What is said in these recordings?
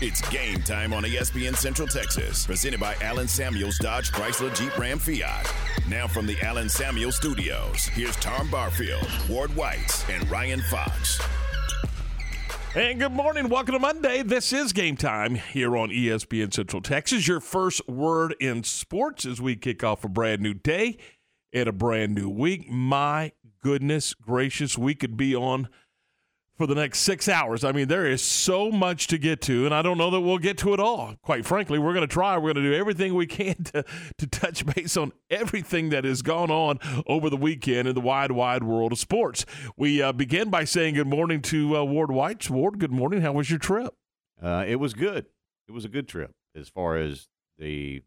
It's game time on ESPN Central Texas, presented by Allen Samuels Dodge Chrysler Jeep Ram Fiat. Now from the Allen Samuels Studios, here's Tom Barfield, Ward White, and Ryan Fox. And good morning. Welcome to Monday. This is game time here on ESPN Central Texas. Your first word in sports as we kick off a brand new day and a brand new week. My goodness gracious, we could be on for the next six hours. I mean, there is so much to get to, and I don't know that we'll get to it all. Quite frankly, we're going to try. We're going to do everything we can to, to touch base on everything that has gone on over the weekend in the wide, wide world of sports. We uh, begin by saying good morning to uh, Ward White. Ward, good morning. How was your trip? Uh, it was good. It was a good trip as far as the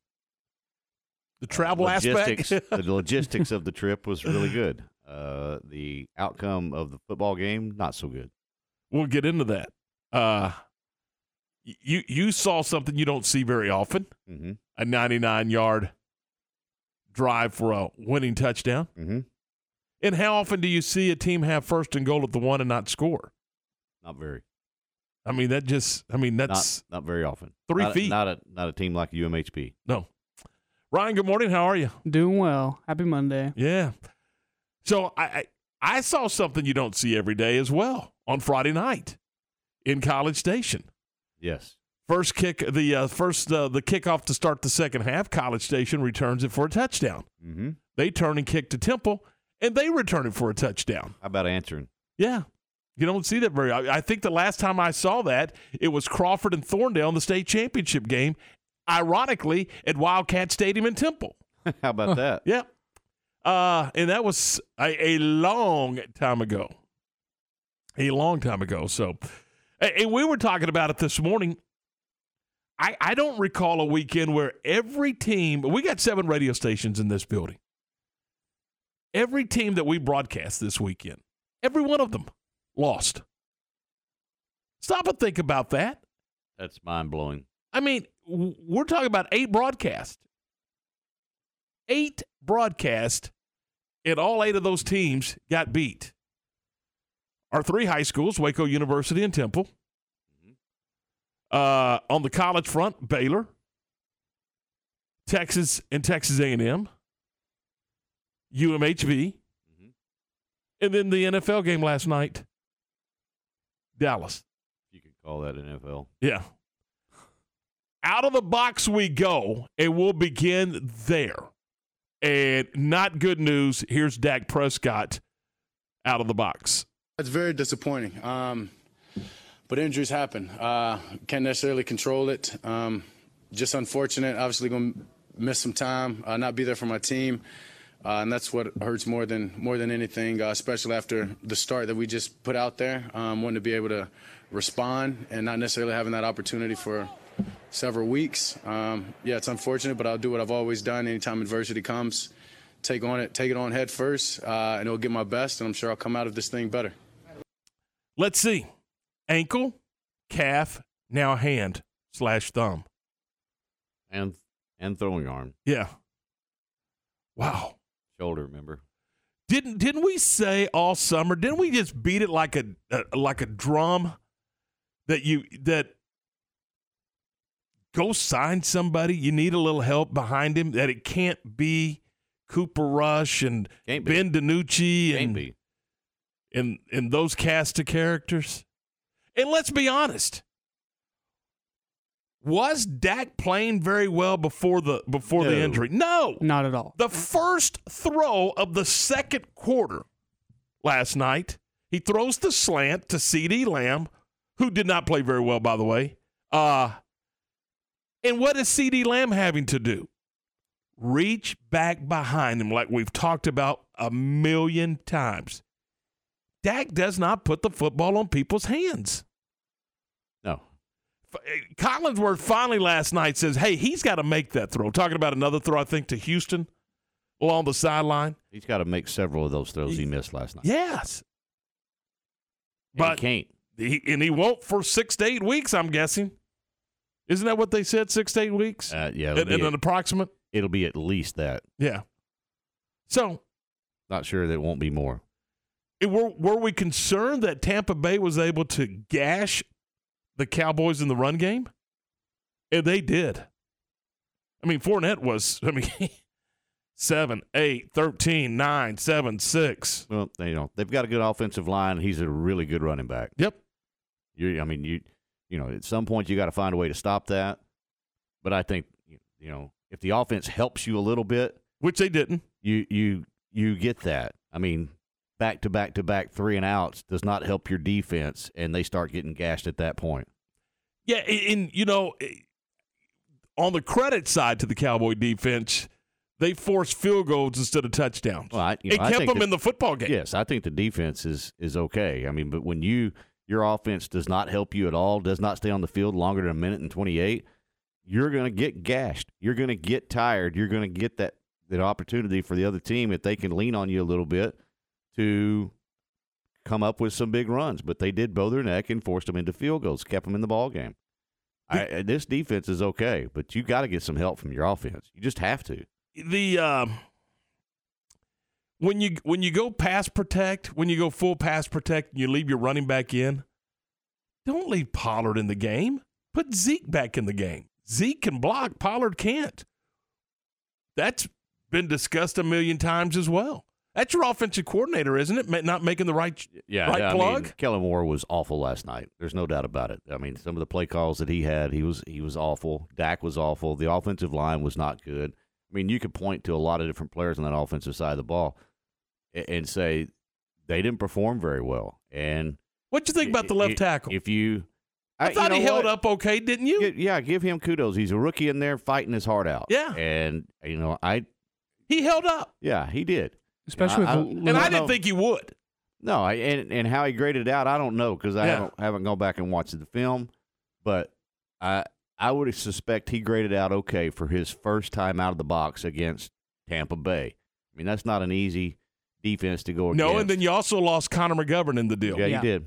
the travel logistics, aspect. the logistics of the trip was really good. Uh, the outcome of the football game, not so good. We'll get into that. Uh, you you saw something you don't see very often: Mm-hmm. a 99 yard drive for a winning touchdown. Mm-hmm. And how often do you see a team have first and goal at the one and not score? Not very. I mean, that just, I mean, that's not not very often. three Not feet. Not a not a team like UMHB. no. Ryan, good morning. How are you? Doing well. Happy Monday. Yeah. So I, I I saw something you don't see every day as well on Friday night in College Station. Yes. First kick, the uh, first uh, the kickoff to start the second half. College Station returns it for a touchdown. Mm-hmm. They turn and kick to Temple, and they return it for a touchdown. How about answering? Yeah. You don't see that very. I I think the last time I saw that, it was Crawford and Thorndale in the state championship game, ironically at Wildcat Stadium in Temple. How about that? Yeah. Uh, and that was a, a long time ago. A long time ago. So, and we were talking about it this morning. I, I don't recall a weekend where every team, we got seven radio stations in this building. Every team that we broadcast this weekend, every one of them lost. Stop and think about that. That's mind blowing. I mean, we're talking about eight broadcasts. Eight broadcasts, and all eight of those teams got beat. Our three high schools, Waco University and Temple. Uh, on the college front, Baylor, Texas and Texas A&M, UMHB, and then the NFL game last night, Dallas. You could call that NFL. Yeah. Out of the box we go, and we'll begin there. And not good news. Here's Dak Prescott out of the box. It's very disappointing. Um, but injuries happen. Uh, can't necessarily control it. Um, just unfortunate. Obviously, going to miss some time, uh, not be there for my team. Uh, and that's what hurts more than more than anything, uh, especially after the start that we just put out there. Um, wanting to be able to respond and not necessarily having that opportunity for several weeks. Um, yeah, it's unfortunate, but I'll do what I've always done. Anytime adversity comes, take on it, take it on head first, uh, and it'll give my best. And I'm sure I'll come out of this thing better. Let's see. Ankle, calf, now hand slash thumb. And and throwing arm. Yeah. Wow. Shoulder, remember? Didn't didn't we say all summer? Didn't we just beat it like a, a like a drum that you that go sign somebody? You need a little help behind him. That it can't be Cooper Rush and Can't be. Ben DiNucci Can't and be. and and those cast of characters. And let's be honest. Was Dak playing very well before the before the injury? No. Not at all. The first throw of the second quarter last night, he throws the slant to CeeDee Lamb, who did not play very well, by the way. Uh, and what is CeeDee Lamb having to do? Reach back behind him, like we've talked about a million times. Dak does not put the football on people's hands. No. Eh, Collinsworth finally last night says, hey, he's got to make that throw. Talking about another throw, I think, to Houston along the sideline. He's got to make several of those throws he missed last night. Yes. And he can't. he, and he won't for six to eight weeks, I'm guessing. Isn't that what they said? Six to eight weeks? Uh, yeah, and, and an approximate? it'll be at least that. Yeah. So Not sure that it won't be more. it- were, were we concerned that Tampa Bay was able to gash the Cowboys in the run game? And they did. I mean, Fournette was, I mean, 7, 8, 13, 9, 7, 6. Well, they, you know, they've got a good offensive line. He's a really good running back. Yep. You, I mean, you, you know, at some point you got to find a way to stop that. But I think, you know, if the offense helps you a little bit, Which they didn't. you, you, you get that. I mean, back to back to back three and outs does not help your defense, and they start getting gashed at that point. Yeah, and, and, you know, on the credit side to the Cowboy defense, they forced field goals instead of touchdowns. Well, I, you it know, I kept them that- in the football game. Yes, I think the defense is is okay. I mean, but when you your offense does not help you at all, does not stay on the field longer than a minute and twenty eight, you're going to get gashed. You're going to get tired. You're going to get that that opportunity for the other team if they can lean on you a little bit to come up with some big runs. But they did bow their neck and forced them into field goals, kept them in the ball game. I, this defense is okay, but you got to get some help from your offense. You just have to. the um, when you when you go pass protect, when you go full pass protect, and you leave your running back in. Don't leave Pollard in the game. Put Zeke back in the game. Zeke can block. Pollard can't. That's been discussed a million times as well. That's your offensive coordinator, isn't it? Not making the right. Yeah, Right I plug? mean, Kellen Moore was awful last night. There's no doubt about it. I mean, some of the play calls that he had, he was he was awful. Dak was awful. The offensive line was not good. I mean, you could point to a lot of different players on that offensive side of the ball and say they didn't perform very well. And What you think about the left i- tackle? If you, I, you thought he know held what? up okay, didn't you? Yeah, give him kudos. He's a rookie in there fighting his heart out. Yeah. and you know, I he held up, yeah, he did. Especially I- I- and I don't didn't know. think he would. No, I, and and how he graded it out, I don't know because I Yeah. haven't, haven't gone back and watched the film, but I I would suspect he graded out okay for his first time out of the box against Tampa Bay. I mean, that's not an easy defense to go against. No, and then you also lost Connor McGovern in the deal. yeah, Yeah. you did.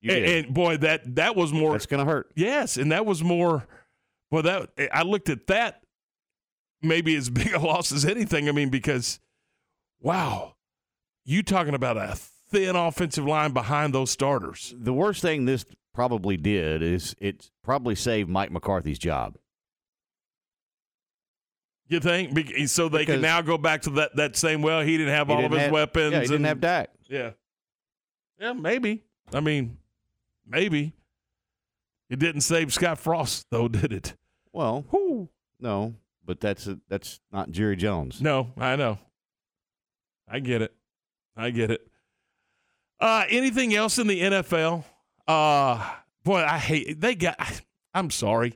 You and, did. and boy, that that was more. that's gonna hurt. Yes, and that was more. Well, that I looked at that maybe as big a loss as anything. I mean, because wow, you talking about a thin offensive line behind those starters. The worst thing this probably did is it probably saved Mike McCarthy's job. You think? So they can now go back to that that same. Well, he didn't have all of his have- weapons. Yeah, he didn't and- have Dak. Yeah, yeah, maybe. I mean, maybe it didn't save Scott Frost though, did it? Well, Whew. no, but that's a, that's not Jerry Jones. No, I know. I get it. I get it. Uh, anything else in the NFL? Uh, boy, I hate they got. I'm sorry.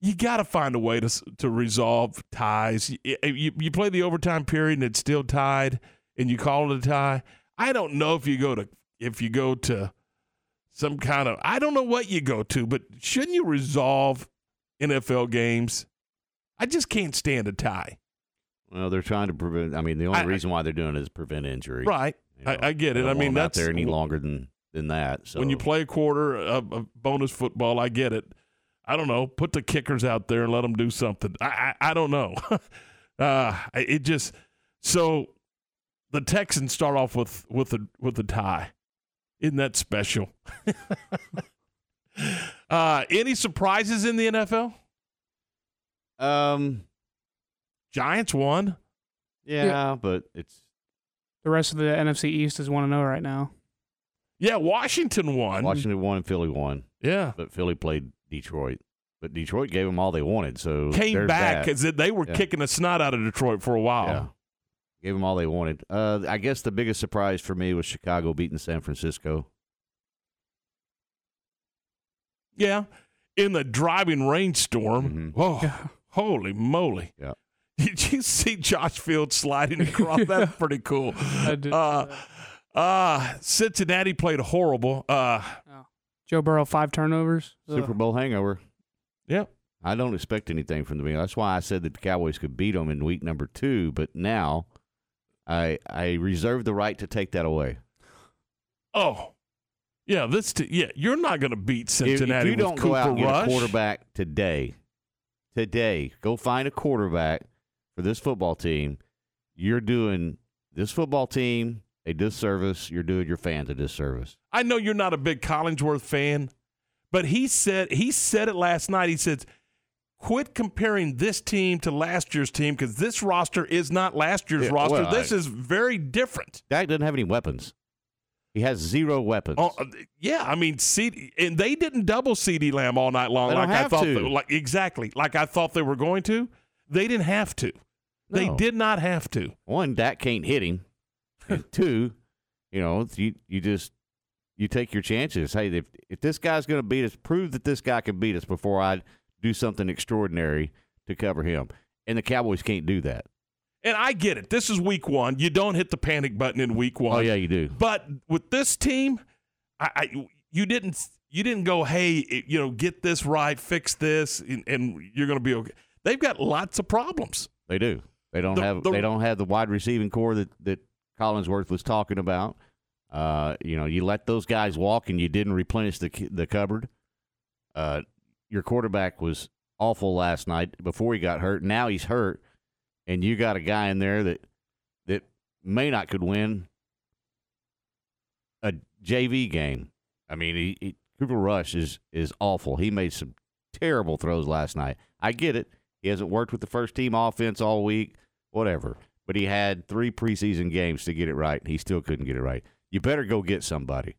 You got to find a way to to resolve ties. You, you you play the overtime period and it's still tied, and you call it a tie. I don't know if you go to if you go to some kind of I don't know what you go to, but shouldn't you resolve NFL games? I just can't stand a tie. Well, they're trying to prevent. I mean, the only I- reason why they're doing it is prevent injury. Right. You know, I, I get it. I mean, them out that's there any longer than than that. So when you play a quarter of, of bonus football. I get it. I don't know. Put the kickers out there and let them do something. I I, I don't know. uh, it just so the Texans start off with with a with a tie. Isn't that special? uh, any surprises in the NFL? um, Giants won. yeah, Yeah. but it's The rest of the NFC East is 1 0 right now. Yeah, Washington won. Washington won and Philly won, Yeah, but Philly played Detroit. But Detroit gave them all they wanted, so came back that. because they were Yeah. kicking the snot out of Detroit for a while. Yeah. Gave them all they wanted. Uh, I guess the biggest surprise for me was Chicago beating San Francisco. Yeah, in the driving rainstorm. Mhm. Oh, holy moly! Yeah. Did you see Josh Fields sliding across? That's pretty cool. I did- Uh, uh, Cincinnati played horrible. Uh, Joe Burrow, five turnovers. Super Ugh. Bowl hangover. Yep. I don't expect anything from the Bengals. That's why I said that the Cowboys could beat them in week number two. But now, I I reserve the right to take that away. Oh, yeah. This. T- yeah, you're not going to beat If, Cincinnati if you don't with go Cooper out and get a quarterback today, today, go find a quarterback for this football team. You're doing this football team a disservice. You're doing your fans a disservice. I know you're not a big Collinsworth fan, but he said he said it last night. He said, "Quit comparing this team to last year's team because this roster is not last year's Yeah, roster. well, this I- is very different." Dak doesn't have any weapons. He has zero weapons. Oh, uh, yeah, I mean, CeeDee, and they didn't double CeeDee Lamb all night long They like I thought. to. They, like exactly like I thought they were going to. They didn't have to. They did not have to. One, Dak can't hit him. And two, you know, you you just you take your chances. Hey, if if this guy's going to beat us, prove that this guy can beat us before I do something extraordinary to cover him. And the Cowboys can't do that. And I get it. This is week one. You don't hit the panic button in week one. Oh yeah, you do. But with this team, I, I you didn't you didn't go, hey, you know, get this right, fix this, and, and you're going to be okay. They've got lots of problems. They do. They don't The- have the- they don't have the wide receiving core that that Collinsworth was talking about. Uh, you know, you let those guys walk and you didn't replenish the the cupboard. Uh, your quarterback was awful last night before he got hurt. Now he's hurt, and you got a guy in there that that may not could win a JV game. I mean, he, he, Cooper Rush is is awful. He made some terrible throws last night. I get it. He hasn't worked with the first team offense all week, whatever. But he had three preseason games to get it right. He still couldn't get it right. You better go get somebody.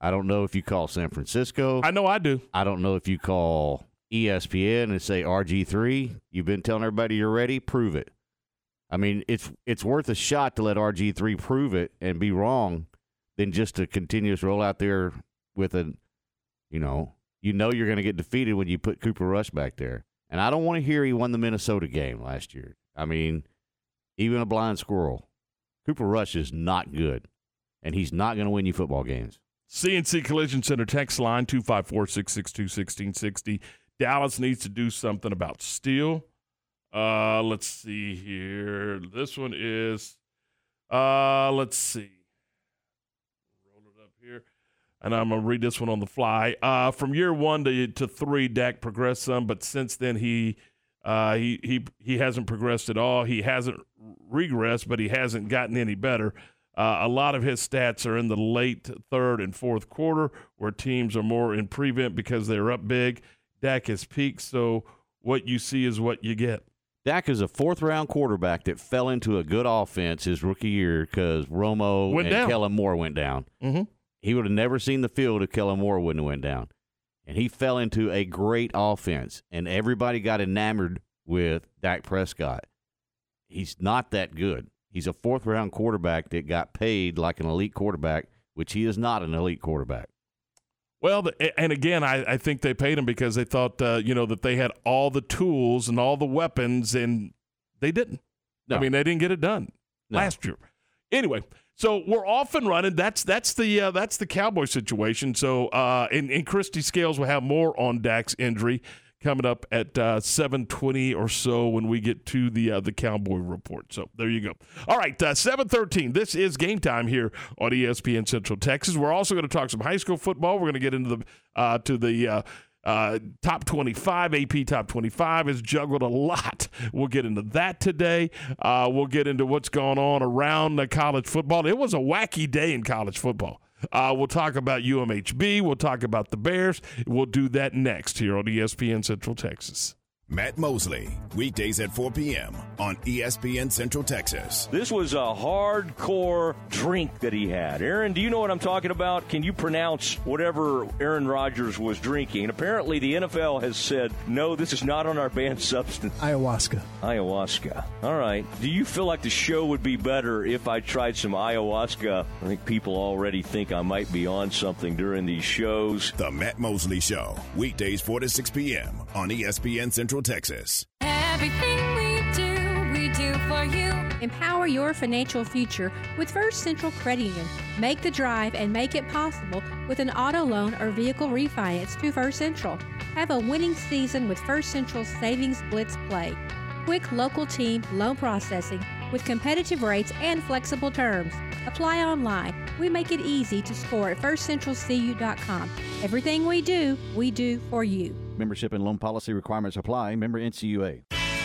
I don't know if you call San Francisco. I know I do. I don't know if you call ESPN and say RG3. You've been telling everybody you're ready. Prove it. I mean, it's it's worth a shot to let RG3 prove it and be wrong than just to continuous roll out there with a, you know, you know you're going to get defeated when you put Cooper Rush back there. And I don't want to hear he won the Minnesota game last year. I mean, even a blind squirrel. Cooper Rush is not good, and he's not going to win you football games. CNC Collision Center text line 254 662 1660. Dallas needs to do something about steel. Uh, let's see here. This one is, uh, let's see. Roll it up here. And I'm going to read this one on the fly. Uh, from year one to, to three, Dak progressed some, but since then he uh, he he he hasn't progressed at all. He hasn't regressed, but he hasn't gotten any better. Uh, a lot of his stats are in the late third and fourth quarter, where teams are more in prevent because they're up big. Dak has peaked, so what you see is what you get. Dak is a fourth round quarterback that fell into a good offense his rookie year because Romo Went and down. Kellen Moore went down. Mm-hmm. He would have never seen the field if Kellen Moore wouldn't have went down. And he fell into a great offense, and everybody got enamored with Dak Prescott. He's not that good. He's a fourth round quarterback that got paid like an elite quarterback, which he is not an elite quarterback. Well, and again, I, I think they paid him because they thought, uh, you know, that they had all the tools and all the weapons, and they didn't. I mean, they didn't get it done No. last year. Anyway, so we're off and running. That's that's the uh, that's the Cowboy situation. So, uh, and, and Kristi Scales will have more on Dak's injury coming up at uh, seven twenty or so when we get to the uh, the Cowboy report. So there you go. All right, uh, seven thirteen. This is game time here on ESPN Central Texas. We're also going to talk some high school football. We're going to get into the uh, to the. Uh, top 25, AP top 25 has juggled a lot. We'll get into that today. Uh, we'll get into what's going on around the college football. It was a wacky day in college football. Uh, we'll talk about UMHB. We'll talk about the Bears. We'll do that next here on ESPN Central Texas. Matt Mosley, weekdays at 4 p.m. on ESPN Central Texas. This was a hardcore drink that he had. Aaron, do you know what I'm talking about? Can you pronounce whatever Aaron Rodgers was drinking? And apparently, the NFL has said, no, this is not on our banned substance. Ayahuasca. Ayahuasca. All right. Do you feel like the show would be better if I tried some ayahuasca? I think people already think I might be on something during these shows. The Matt Mosley Show, weekdays 4 to 6 p.m. on ESPN Central Texas. Everything we do, we do for you. Empower your financial future with First Central Credit Union. Make the drive and make it possible with an auto loan or vehicle refinance to First Central. Have a winning season with First Central Savings Blitz Play. Quick local team loan processing with competitive rates and flexible terms. Apply online. We make it easy to score at firstcentralcu.com. Everything we do, we do for you. Membership and loan policy requirements apply. Member NCUA.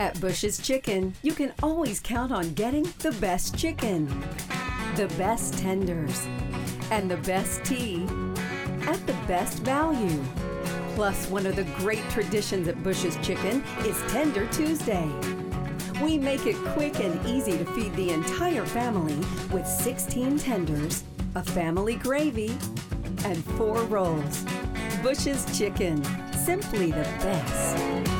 At Bush's Chicken, you can always count on getting the best chicken, the best tenders, and the best tea at the best value. Plus, one of the great traditions at Bush's Chicken is Tender Tuesday. We make it quick and easy to feed the entire family with 16 tenders, a family gravy, and four rolls. Bush's Chicken, simply the best.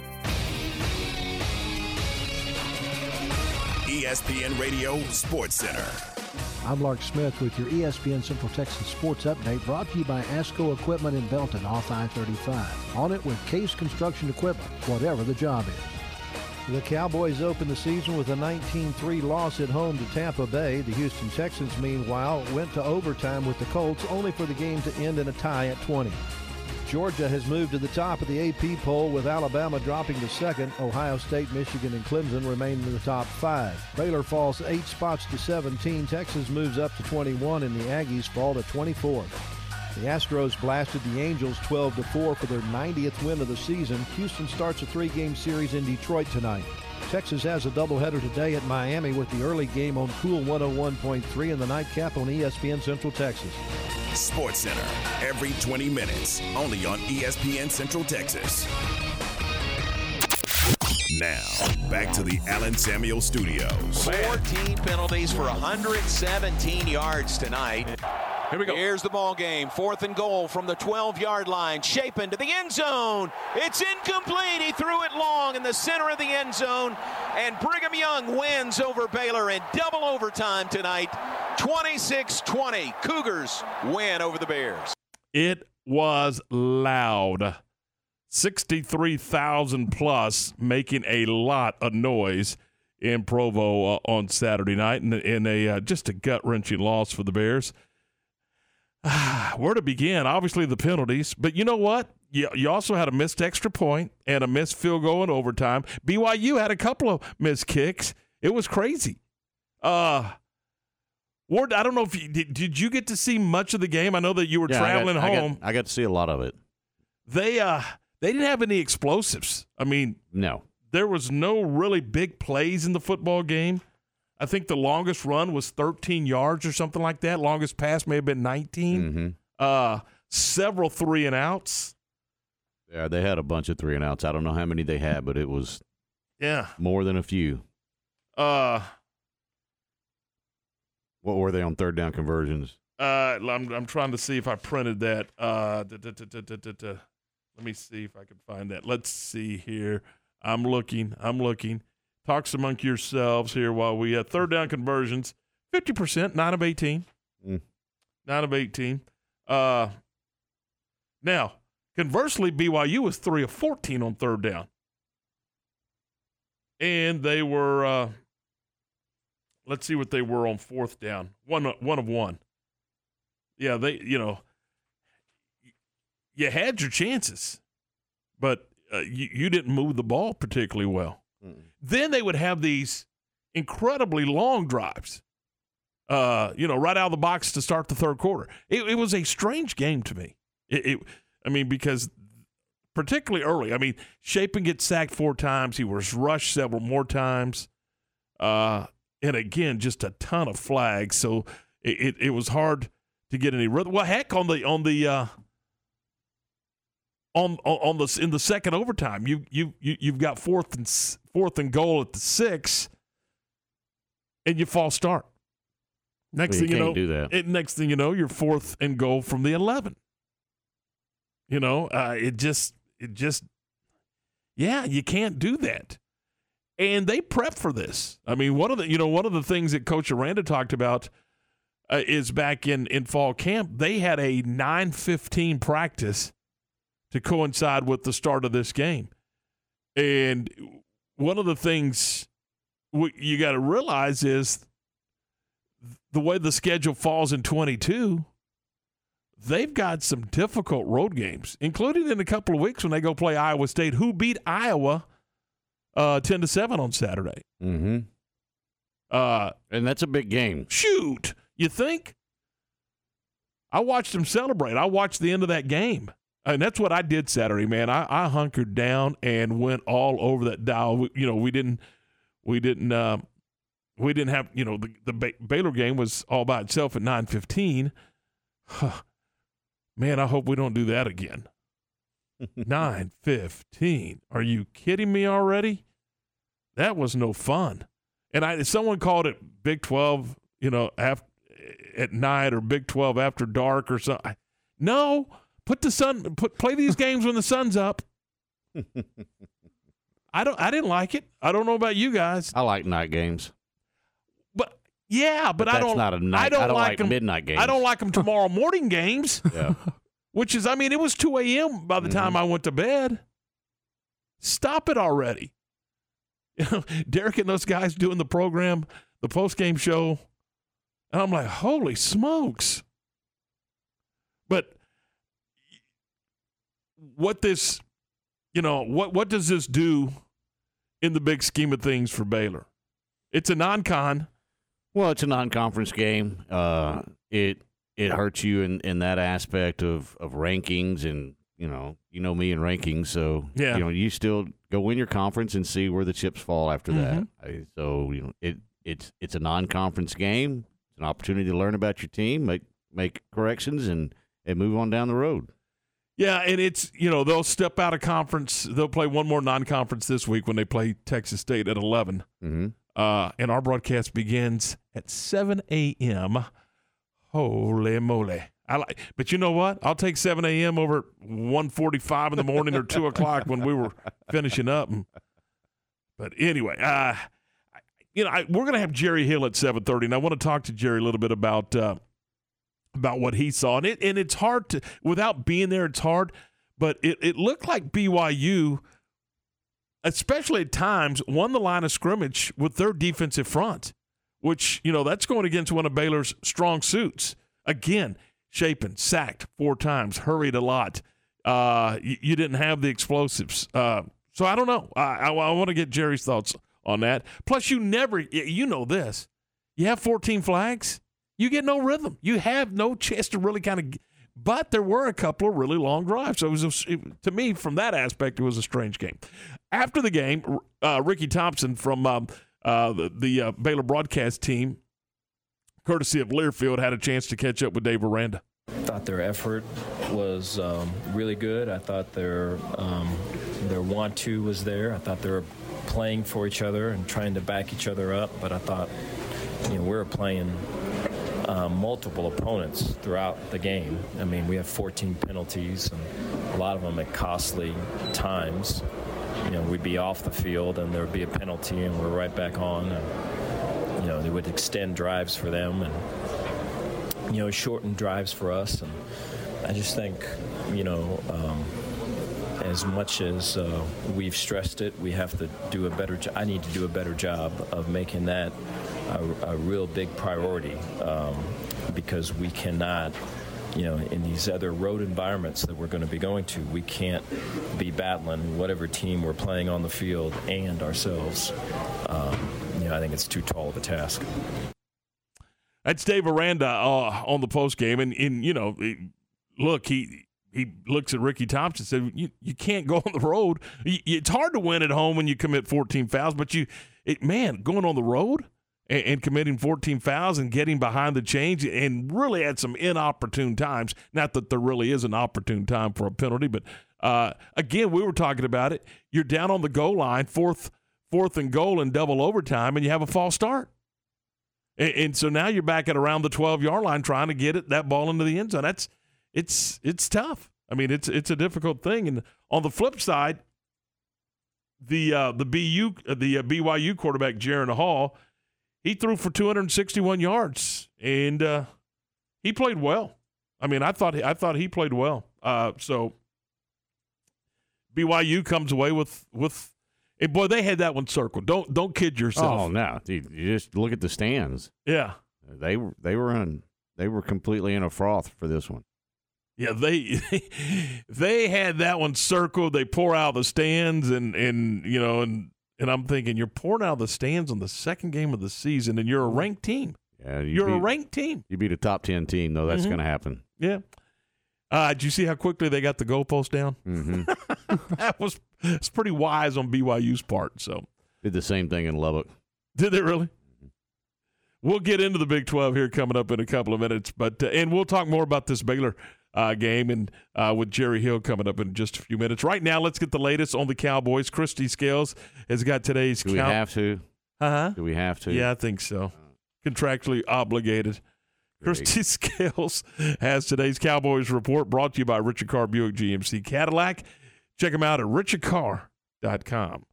ESPN Radio Sports Center. I'm Lark Smith with your ESPN Central Texas Sports Update brought to you by ASCO Equipment in Belton off I-35. On it with Case Construction Equipment, whatever the job is. The Cowboys opened the season with a 19-3 loss at home to Tampa Bay. The Houston Texans, meanwhile, went to overtime with the Colts, only for the game to end in a tie at 20. Georgia has moved to the top of the AP poll with Alabama dropping to second. Ohio State, Michigan, and Clemson remain in the top five. Baylor falls eight spots to 17. Texas moves up to 21, and the Aggies fall to 24. The Astros blasted the Angels 12 to 4 for their 90th win of the season. Houston starts a three-game series in Detroit tonight. Texas has a doubleheader today at Miami with the early game on Cool 101.3 and the nightcap on ESPN Central Texas. Sports Center, every 20 minutes, only on ESPN Central Texas. Now, back to the Allen Samuel Studios. 14 penalties for 117 yards tonight. Here we go. Here's the ball game. Fourth and goal from the 12 yard line. Shapen to the end zone. It's incomplete. He threw it long in the center of the end zone. And Brigham Young wins over Baylor in double overtime tonight. 26 20. Cougars win over the Bears. It was loud. 63,000 plus, making a lot of noise in Provo uh, on Saturday night, and in a uh, just a gut wrenching loss for the Bears. Where to begin? Obviously, the penalties, but you know what? You, you also had a missed extra point and a missed field goal in overtime. BYU had a couple of missed kicks. It was crazy. Uh, Ward, I don't know if you did, did you get to see much of the game? I know that you were Yeah, I got- traveling I got- home. I got to see a lot of it. They uh they didn't have any explosives. I mean, No. there was no really big plays in the football game. I think the longest run was 13 yards or something like that. Longest pass may have been 19. Mm-hmm. Uh, several three and outs. Yeah, they had a bunch of three and outs. I don't know how many they had, but it was Yeah. more than a few. Uh, What were they on third down conversions? uh, I'm I'm trying to see if I printed that. Uh, da- da- da-. Let me see if I can find that. Let's see here. I'm looking. I'm looking. Talks among yourselves here while we uh, third down conversions. Fifty percent, nine of eighteen. Mm. Nine of eighteen. Uh, now conversely, BYU was three of fourteen on third down, and they were. Uh, let's see what they were on fourth down. One one of one. Yeah, they you know you had your chances, but uh, you you didn't move the ball particularly well. Then they would have these incredibly long drives. Uh, you know, right out of the box to start the third quarter. It, it was a strange game to me. It, it I mean, because particularly early. I mean, Shapen gets sacked four times. He was rushed several more times. Uh, and again, just a ton of flags. So it, it, it was hard to get any rhythm. Well, heck, on the on the uh, on on the in the second overtime, you you you you've got fourth and fourth and goal at the six, and you false start. Next Well, you thing you know, do that. It, next thing you know, you're fourth and goal from the eleven. You know, uh, it just it just yeah, you can't do that. And they prep for this. I mean, one of the you know one of the things that Coach Aranda talked about uh, is back in in fall camp they had a nine fifteen practice to coincide with the start of this game, and one of the things you got to realize is the way the schedule falls in twenty two. They've got some difficult road games, including in a couple of weeks when they go play Iowa State, who beat Iowa uh, ten to seven on Saturday. Mm-hmm. Uh, and that's a big game. Shoot, you think? I watched them celebrate. I watched the end of that game, and that's what I did Saturday, man. I, I hunkered down and went all over that dial. We, you know, we didn't, we didn't, uh, we didn't have, you know, the the ba- Baylor game was all by itself at nine fifteen. Man, I hope we don't do that again. 915. Are you kidding me already? That was no fun. And I someone called it Big 12, you know, after, at night or Big 12 after dark or something. No, put the sun put play these games when the sun's up. I don't I didn't like it. I don't know about you guys. I like night games. But yeah, but, But I don't not a night- I don't, I don't like, like them, midnight games. I don't like them tomorrow morning games. Yeah. Which is, I mean, it was 2 a.m. by the Mm-hmm. time I went to bed. Stop it already. You know, Derek and those guys doing the program, the post game show. And I'm like, holy smokes. But what this, you know, what, what does this do in the big scheme of things for Baylor? It's a non con. Well, it's a non-conference game. Uh, it it hurts you in, in that aspect of, of rankings, and you know you know me in rankings, so Yeah. you know you still go win your conference and see where the chips fall after that. I, so you know it it's it's a non-conference game. It's an opportunity to learn about your team, make make corrections, and and move on down the road. Yeah, and it's you know they'll step out of conference. They'll play one more non-conference this week when they play Texas State at 11 Mm-hmm. Uh, and our broadcast begins at seven a.m. Holy moly! I like, but you know what? I'll take seven a.m. over one forty-five in the morning or two o'clock when we were finishing up. And, but anyway, uh, you know, I, we're going to have Jerry Hill at seven thirty, and I want to talk to Jerry a little bit about uh, about what he saw, and it and it's hard to without being there. It's hard, but it it looked like BYU, especially at times, won the line of scrimmage with their defensive front, which you know that's going against one of Baylor's strong suits. Again, Shapen sacked four times, hurried a lot. Uh, you, you didn't have the explosives. Uh, so I don't know. I, I, I want to get Jerry's thoughts on that. Plus, you never, you know this. You have 14 flags, you get no rhythm. You have no chance to really kind of. But there were a couple of really long drives. So it was, a, it- to me, from that aspect, it was a strange game. After the game, uh, Ricky Thompson from um, uh, the, the uh, Baylor broadcast team, courtesy of Learfield, had a chance to catch up with Dave Aranda. thought their effort was um, really good. I thought their um, their want to was there. I thought they were playing for each other and trying to back each other up. But I thought, you know, we were playing uh, multiple opponents throughout the game. I mean, we have 14 penalties, and a lot of them at costly times. You know, we'd be off the field, and there would be a penalty, and we're right back on. And, you know, they would extend drives for them, and you know, shorten drives for us. And I just think, you know, um, as much as uh, we've stressed it, we have to do a better. Jo- I need to do a better job of making that a, a real big priority um, because we cannot. You know, in these other road environments that we're going to be going to, we can't be battling whatever team we're playing on the field and ourselves. Um, you know, I think it's too tall of a task. That's Dave Aranda uh, on the post game, and, and you know, look, he he looks at Ricky Thompson and said, "You you can't go on the road. It's hard to win at home when you commit 14 fouls, but you, it, man, going on the road and, and committing 14 fouls and getting behind the change and really at some inopportune times. Not that there really is an opportune time for a penalty, but uh, again, we were talking about it. You're down on the goal line, fourth fourth and goal in double overtime, and you have a false start." And, and so now you're back at around the 12 yard line trying to get it that ball into the end zone. That's it's it's tough. I mean, it's it's a difficult thing. And on the flip side, the uh, the BU uh, the uh, BYU quarterback Jaren Hall, he threw for 261 yards and uh, he played well. I mean, I thought I thought he played well. Uh, so BYU comes away with with. And boy, they had that one circled. Don't don't kid yourself. Oh no, dude! You just look at the stands. Yeah, they were they were in they were completely in a froth for this one. Yeah, they they had that one circled. They pour out the stands, and and you know, and and I'm thinking you're pouring out of the stands on the second game of the season, and you're a ranked team. Yeah, you You're a ranked team. You beat a top ten team, though. That's Mhm. going to happen. Yeah. Uh, did you see how quickly they got the goalpost down? Mm-hmm. that was it's pretty wise on BYU's part. So Did the same thing in Lubbock. Did they really? We'll get into the Big 12 here coming up in a couple of minutes, but uh, and we'll talk more about this Baylor uh, game and uh, with Jerry Hill coming up in just a few minutes. Right now, let's get the latest on the Cowboys. Kristi Scales has got today's. Do we count- have to? Uh-huh. Do we have to? Yeah, I think so. Contractually obligated. Kristi Scales has today's Cowboys report brought to you by Richard Carr Buick GMC Cadillac. Check them out at richardcarr.com.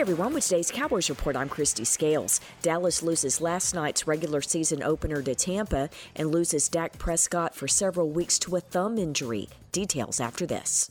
Everyone, with today's Cowboys report, I'm Kristi Scales. Dallas loses last night's regular season opener to Tampa and loses Dak Prescott for several weeks to a thumb injury. Details after this.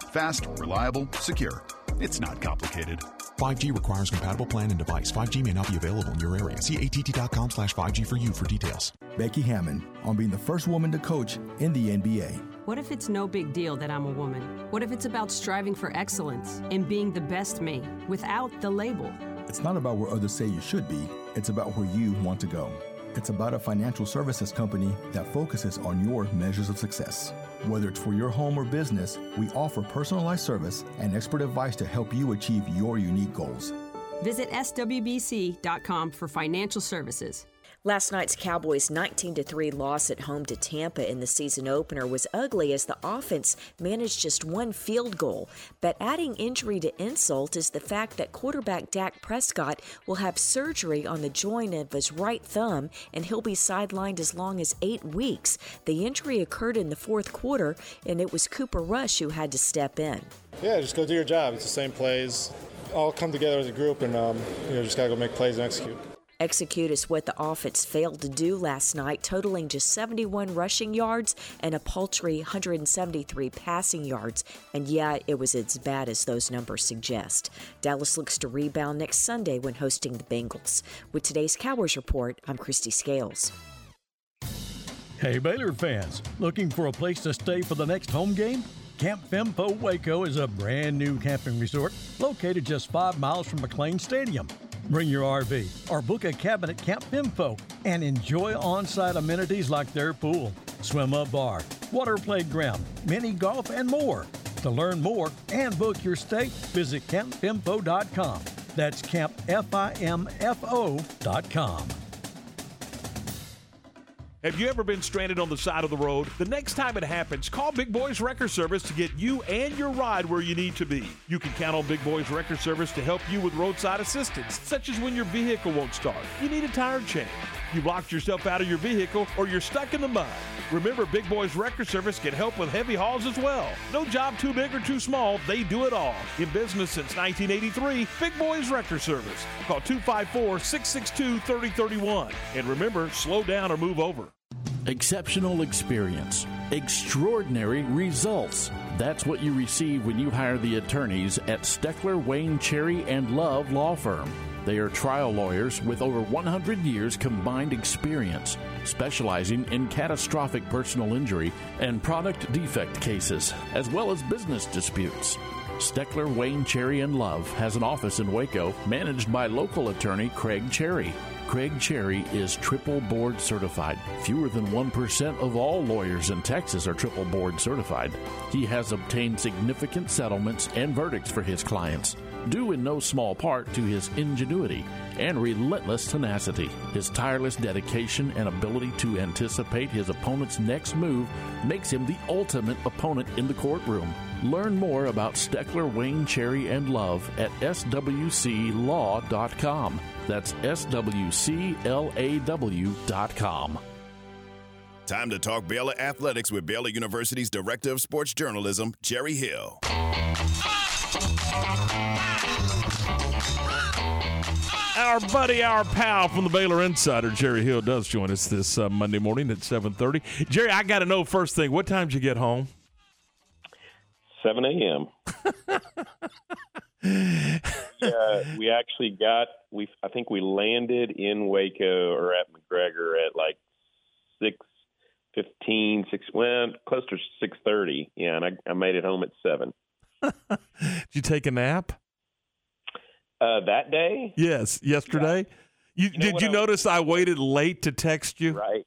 Fast, reliable, secure. It's not complicated. 5G requires compatible plan and device. 5G may not be available in your area. See att.com slash 5G for you for details. Becky Hammon on being the first woman to coach in the NBA. What if it's no big deal that I'm a woman? What if it's about striving for excellence and being the best me without the label? It's not about where others say you should be, it's about where you want to go. It's about a financial services company that focuses on your measures of success. Whether it's for your home or business, we offer personalized service and expert advice to help you achieve your unique goals. Visit swbc.com for financial services. Last night's Cowboys 19 3 loss at home to Tampa in the season opener was ugly as the offense managed just one field goal. But adding injury to insult is the fact that quarterback Dak Prescott will have surgery on the joint of his right thumb and he'll be sidelined as long as eight weeks. The injury occurred in the fourth quarter, and it was Cooper Rush who had to step in. Yeah, just go do your job. It's the same plays. All come together as a group, and um, you know, just gotta go make plays and execute. Execute is what the offense failed to do last night, totaling just 71 rushing yards and a paltry 173 passing yards. And yeah, it was as bad as those numbers suggest. Dallas looks to rebound next Sunday when hosting the Bengals. With today's Cowboys Report, I'm Kristi Scales. Hey, Baylor fans, looking for a place to stay for the next home game? Camp Fimfo Waco is a brand new camping resort located just five miles from McLane Stadium. Bring your RV or book a cabin at Camp Fimfo and enjoy on site amenities like their pool, swim up bar, water playground, mini golf, and more. To learn more and book your stay, visit campfimfo.com. That's campfimfo.com. Have you ever been stranded on the side of the road? The next time it happens, call Big Boys Wrecker Service to get you and your ride where you need to be. You can count on Big Boys Wrecker Service to help you with roadside assistance, such as when your vehicle won't start, you need a tire change, you locked yourself out of your vehicle, or you're stuck in the mud. Remember, Big Boys Wrecker Service can help with heavy hauls as well. No job too big or too small, they do it all. In business since 1983, Big Boys Wrecker Service. Call 254 662 3031. And remember, slow down or move over. exceptional experience, extraordinary results. That's what you receive when you hire the attorneys at Steckler, Wayne, Cherry, and Love Law Firm. They are trial lawyers with over 100 years combined experience, specializing in catastrophic personal injury and product defect cases, as well as business disputes. Steckler, Wayne, Cherry, and Love has an office in Waco managed by local attorney Craig Cherry. Craig Cherry is triple board certified. Fewer than 1% of all lawyers in Texas are triple board certified. He has obtained significant settlements and verdicts for his clients, due in no small part to his ingenuity and relentless tenacity. His tireless dedication and ability to anticipate his opponent's next move makes him the ultimate opponent in the courtroom. Learn more about Steckler, Wayne, Cherry, and Love at swclaw.com. That's swclaw.com. Time to talk Baylor athletics with Baylor University's Director of Sports Journalism, Jerry Hill. Our buddy, our pal from the Baylor Insider, Jerry Hill, does join us this uh, Monday morning at 7.30. Jerry, I got to know first thing, what time did you get home? 7 a.m. yeah, we actually got we I think we landed in Waco or at McGregor at like six fifteen, six well close to six thirty. Yeah, and I, I made it home at seven. Did you take a nap? Uh, that day? Yes, yesterday. You, You know did you I- notice I waited late to text you? Right.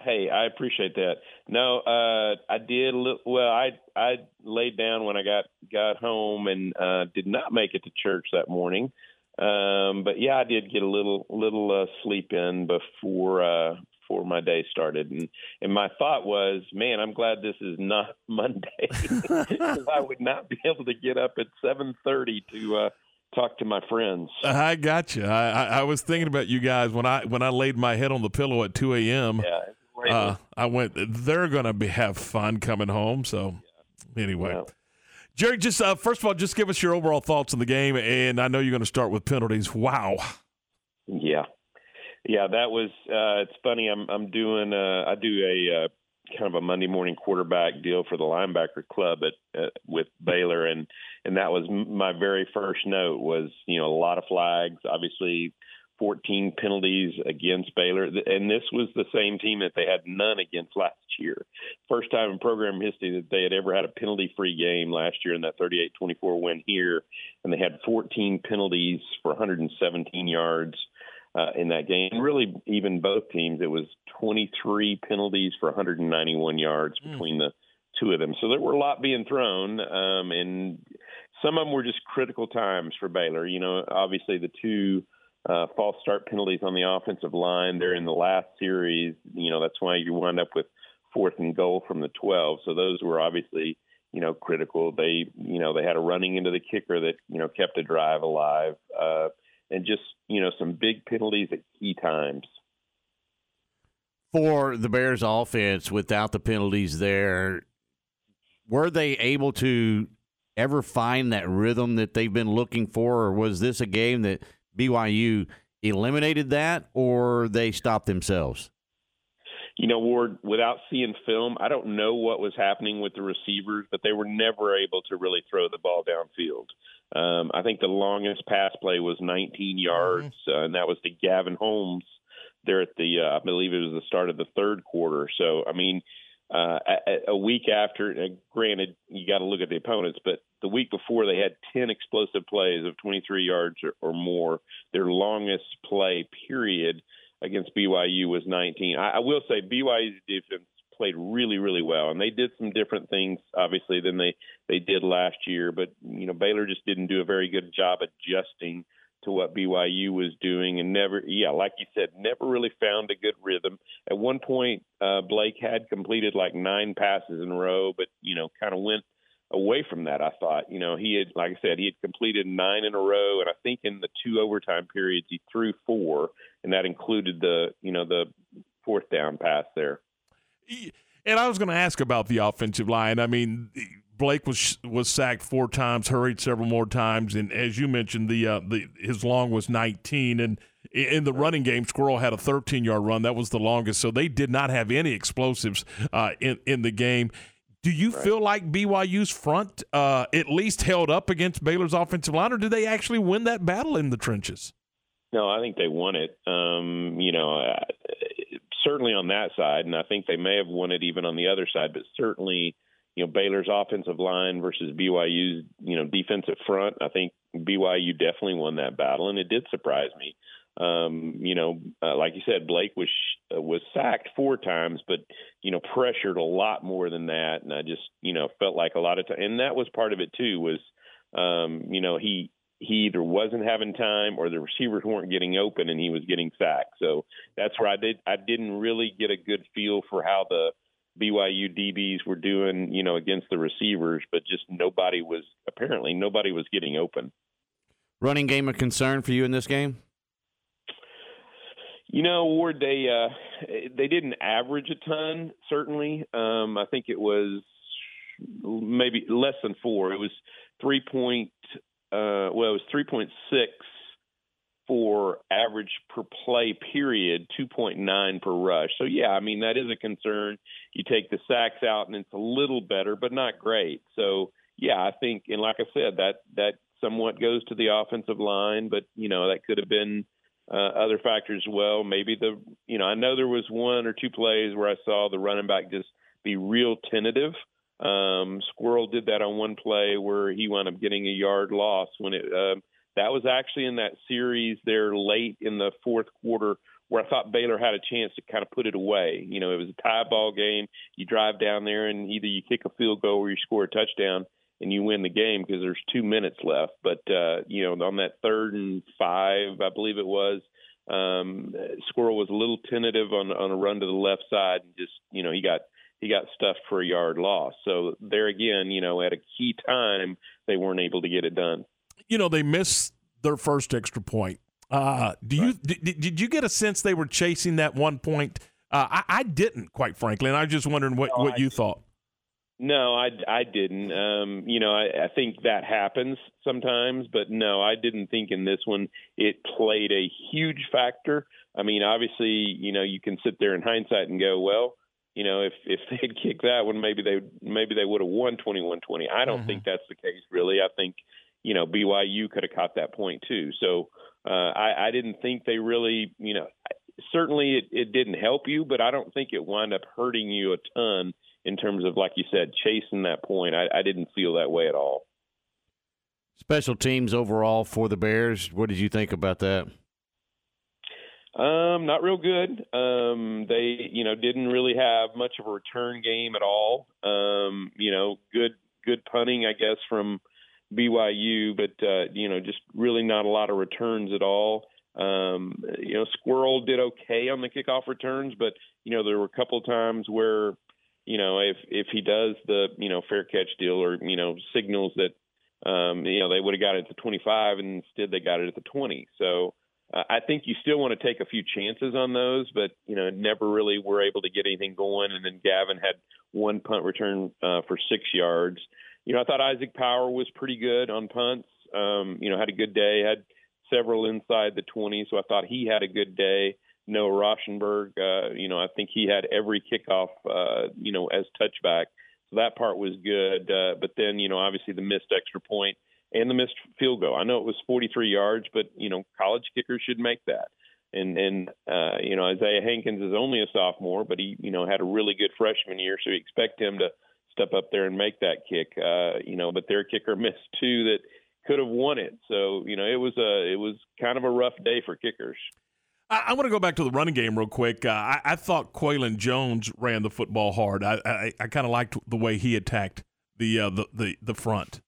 Hey, I appreciate that. No, uh, I did. a lit- Well, I I laid down when I got got home and uh, did not make it to church that morning. Um, but yeah, I did get a little little uh, sleep in before uh, before my day started, and and my thought was, man, I'm glad this is not Monday because I would not be able to get up at seven thirty to uh, talk to my friends. I got you. I, I, I was thinking about you guys when I when I laid my head on the pillow at 2 a.m. Yeah. Uh, I went. They're gonna be have fun coming home. So anyway, Jerry, just uh, first of all, just give us your overall thoughts on the game, and I know you're going to start with penalties. Wow. Yeah, yeah, that was. Uh, it's funny. I'm I'm doing. Uh, I do a uh, kind of a Monday morning quarterback deal for the linebacker club at, at with Baylor, and and that was my very first note was you know a lot of flags, obviously. 14 penalties against Baylor, and this was the same team that they had none against last year. First time in program history that they had ever had a penalty-free game last year in that 38-24 win here, and they had 14 penalties for 117 yards uh, in that game. Really, even both teams, it was 23 penalties for 191 yards between the two of them. So there were a lot being thrown, um, and some of them were just critical times for Baylor. You know, obviously the two uh, false start penalties on the offensive line. They're in the last series. You know, that's why you wind up with fourth and goal from the 12. So those were obviously, you know, critical. They, you know, they had a running into the kicker that, you know, kept a drive alive. Uh, and just, you know, some big penalties at key times. For the Bears offense, without the penalties there, were they able to ever find that rhythm that they've been looking for, or was this a game that BYU eliminated that, or they stopped themselves? you know, Ward, without seeing film, I don't know what was happening with the receivers, but they were never able to really throw the ball downfield. Um, I think the longest pass play was 19 yards, uh, and that was to Gavin Holmes there at the, uh, I believe it was the start of the third quarter. So, I mean, uh, a, a week after, uh, granted, you got to look at the opponents, but the week before they had 10 explosive plays of 23 yards or, or more. Their longest play period against BYU was 19. I, I will say BYU's defense played really, really well, and they did some different things, obviously, than they they did last year. But you know, Baylor just didn't do a very good job adjusting to what BYU was doing, and never, yeah, like you said, never really found a good rhythm. At one point, uh, Blake had completed like nine passes in a row, but you know, kind of went away from that. I thought, you know, he had, like I said, he had completed nine in a row, and I think in the two overtime periods he threw four, and that included the, you know, the fourth down pass there. And I was going to ask about the offensive line. I mean, Blake was was sacked four times, hurried several more times, and as you mentioned, the uh, the his long was 19, and in the running game, Squirrel had a 13 yard run. That was the longest. So they did not have any explosives uh, in, in the game. Do you right. feel like BYU's front uh, at least held up against Baylor's offensive line, or did they actually win that battle in the trenches? No, I think they won it. Um, you know, certainly on that side, and I think they may have won it even on the other side. But certainly, you know, Baylor's offensive line versus BYU's you know defensive front. I think BYU definitely won that battle, and it did surprise me. Um, you know, uh, like you said, Blake was uh, was sacked four times, but you know, pressured a lot more than that. And I just, you know, felt like a lot of time, and that was part of it too. Was, um, you know, he he either wasn't having time or the receivers weren't getting open, and he was getting sacked. So that's where I did I didn't really get a good feel for how the BYU DBs were doing, you know, against the receivers, but just nobody was apparently nobody was getting open. Running game a concern for you in this game? You know, Ward, they uh, they didn't average a ton. Certainly, um, I think it was maybe less than four. It was three point. Uh, well, it was three point six for average per play period, 2.9 per rush. So yeah, I mean that is a concern. You take the sacks out and it's a little better, but not great. So yeah, I think and like I said, that that somewhat goes to the offensive line, but you know that could have been uh, other factors as well. Maybe the, you know, I know there was one or two plays where I saw the running back just be real tentative. Um, Squirrel did that on one play where he wound up getting a yard loss when it, uh, that was actually in that series there late in the fourth quarter where I thought Baylor had a chance to kind of put it away. You know, it was a tie ball game. You drive down there and either you kick a field goal or you score a touchdown and you win the game because there's two minutes left. But uh, you know, on that third and five, I believe it was, um, Squirrel was a little tentative on on a run to the left side, and just you know he got he got stuffed for a yard loss. So there again, you know, at a key time, they weren't able to get it done. You know, they missed their first extra point. Uh, do you did, did you get a sense they were chasing that one point? Uh, I, I, didn't, quite frankly, and I was just wondering what, no, what I, you thought. No, I, I didn't. Um, you know, I, I think that happens sometimes, but no, I didn't think in this one it played a huge factor. I mean, obviously, you know, you can sit there in hindsight and go, well, you know, if if they had kicked that one, maybe they maybe they would have won 21-20. I don't mm-hmm. think that's the case, really. I think, you know, BYU could have caught that point too. So uh, I, I didn't think they really, you know, certainly it, it didn't help you, but I don't think it wound up hurting you a ton in terms of, like you said, chasing that point. I, I didn't feel that way at all. Special teams overall for the Bears. What did you think about that? Um, not real good. Um, they, you know, didn't really have much of a return game at all. Um, you know, good good punting, I guess, from BYU, but uh, you know, just really not a lot of returns at all. Um, you know, Squirrel did okay on the kickoff returns, but you know, there were a couple of times where you know, if if he does the you know fair catch deal or you know signals that um, you know they would have got it at the 25 and instead they got it at the 20. So uh, I think you still want to take a few chances on those, but you know never really were able to get anything going. And then Gavin had one punt return uh, for six yards. You know I thought Isaac Power was pretty good on punts. Um, you know had a good day, had several inside the 20, so I thought he had a good day. Noah Rauschenberg. Uh, you know, I think he had every kickoff, uh, you know, as touchback. So that part was good. Uh, but then, you know, obviously the missed extra point and the missed field goal. I know it was 43 yards, but you know, college kickers should make that. And and uh, you know, Isaiah Hankins is only a sophomore, but he you know had a really good freshman year, so we expect him to step up there and make that kick. Uh, you know, but their kicker missed two that could have won it. So you know, it was a it was kind of a rough day for kickers. I, I want to go back to the running game real quick. Uh, I, I, thought Qualan Jones ran the football hard. I I, I kind of liked the way he attacked the, uh, the the the front.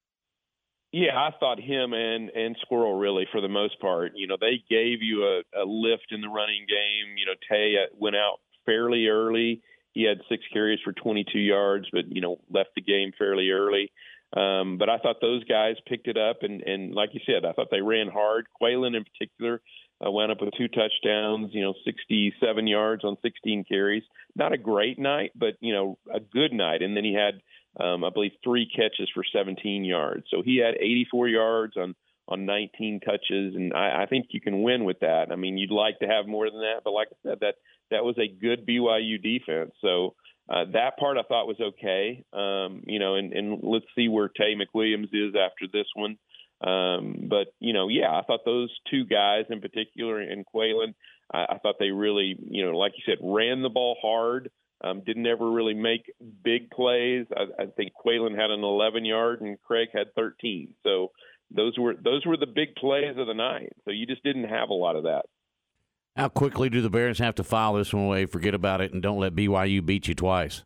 Yeah, I thought him and and Squirrel really for the most part. You know, they gave you a, a lift in the running game. You know, Taye uh, went out fairly early. He had six carries for 22 yards, but you know left the game fairly early. Um, but I thought those guys picked it up, and and like you said, I thought they ran hard. Qualan in particular uh, wound up with two touchdowns, you know, 67 yards on 16 carries. Not a great night, but you know, a good night. And then he had, um, I believe, three catches for 17 yards. So he had 84 yards on on 19 touches, and I, I think you can win with that. I mean, you'd like to have more than that, but like I said, that that was a good BYU defense. So uh, that part I thought was okay. Um, you know, and, and let's see where Taye McWilliams is after this one. Um, but you know, yeah, I thought those two guys in particular, and Qualan, I, I thought they really, you know, like you said, ran the ball hard. Um, didn't ever really make big plays. I, I think Qualan had an 11 yard and Craig had 13. So those were those were the big plays of the night. So you just didn't have a lot of that. How quickly do the Bears have to file this one away, forget about it, and don't let BYU beat you twice?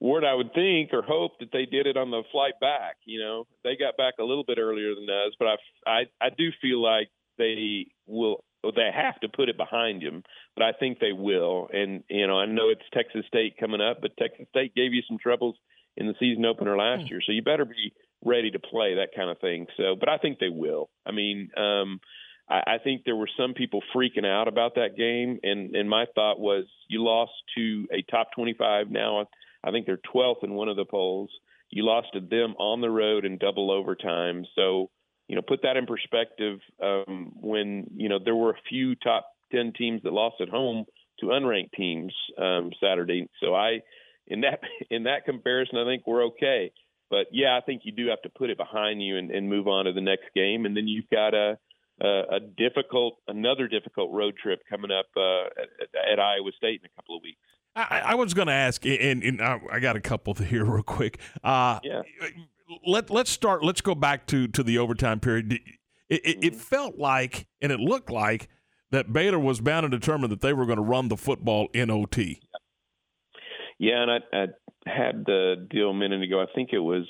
Ward, I would think or hope that they did it on the flight back. You know, they got back a little bit earlier than us, but I, I, I do feel like they will. They have to put it behind them, but I think they will. And you know, I know it's Texas State coming up, but Texas State gave you some troubles in the season opener last hmm. year, so you better be ready to play that kind of thing. So, but I think they will. I mean, um, I, I think there were some people freaking out about that game, and and my thought was you lost to a top 25 now. I think they're 12th in one of the polls. You lost to them on the road in double overtime. So, you know, put that in perspective. Um, when you know there were a few top 10 teams that lost at home to unranked teams um, Saturday. So I, in that in that comparison, I think we're okay. But yeah, I think you do have to put it behind you and, and move on to the next game, and then you've got a a, a difficult, another difficult road trip coming up uh, at, at Iowa State in a couple of weeks. I, I was going to ask, and, and, I got a couple here real quick. Uh, yeah. Let Let's start. Let's go back to to the overtime period. It, it, it Mm-hmm. felt like, and it looked like that Baylor was bound and determined that they were going to run the football in OT. Yeah, and I, I had the deal a minute ago. I think it was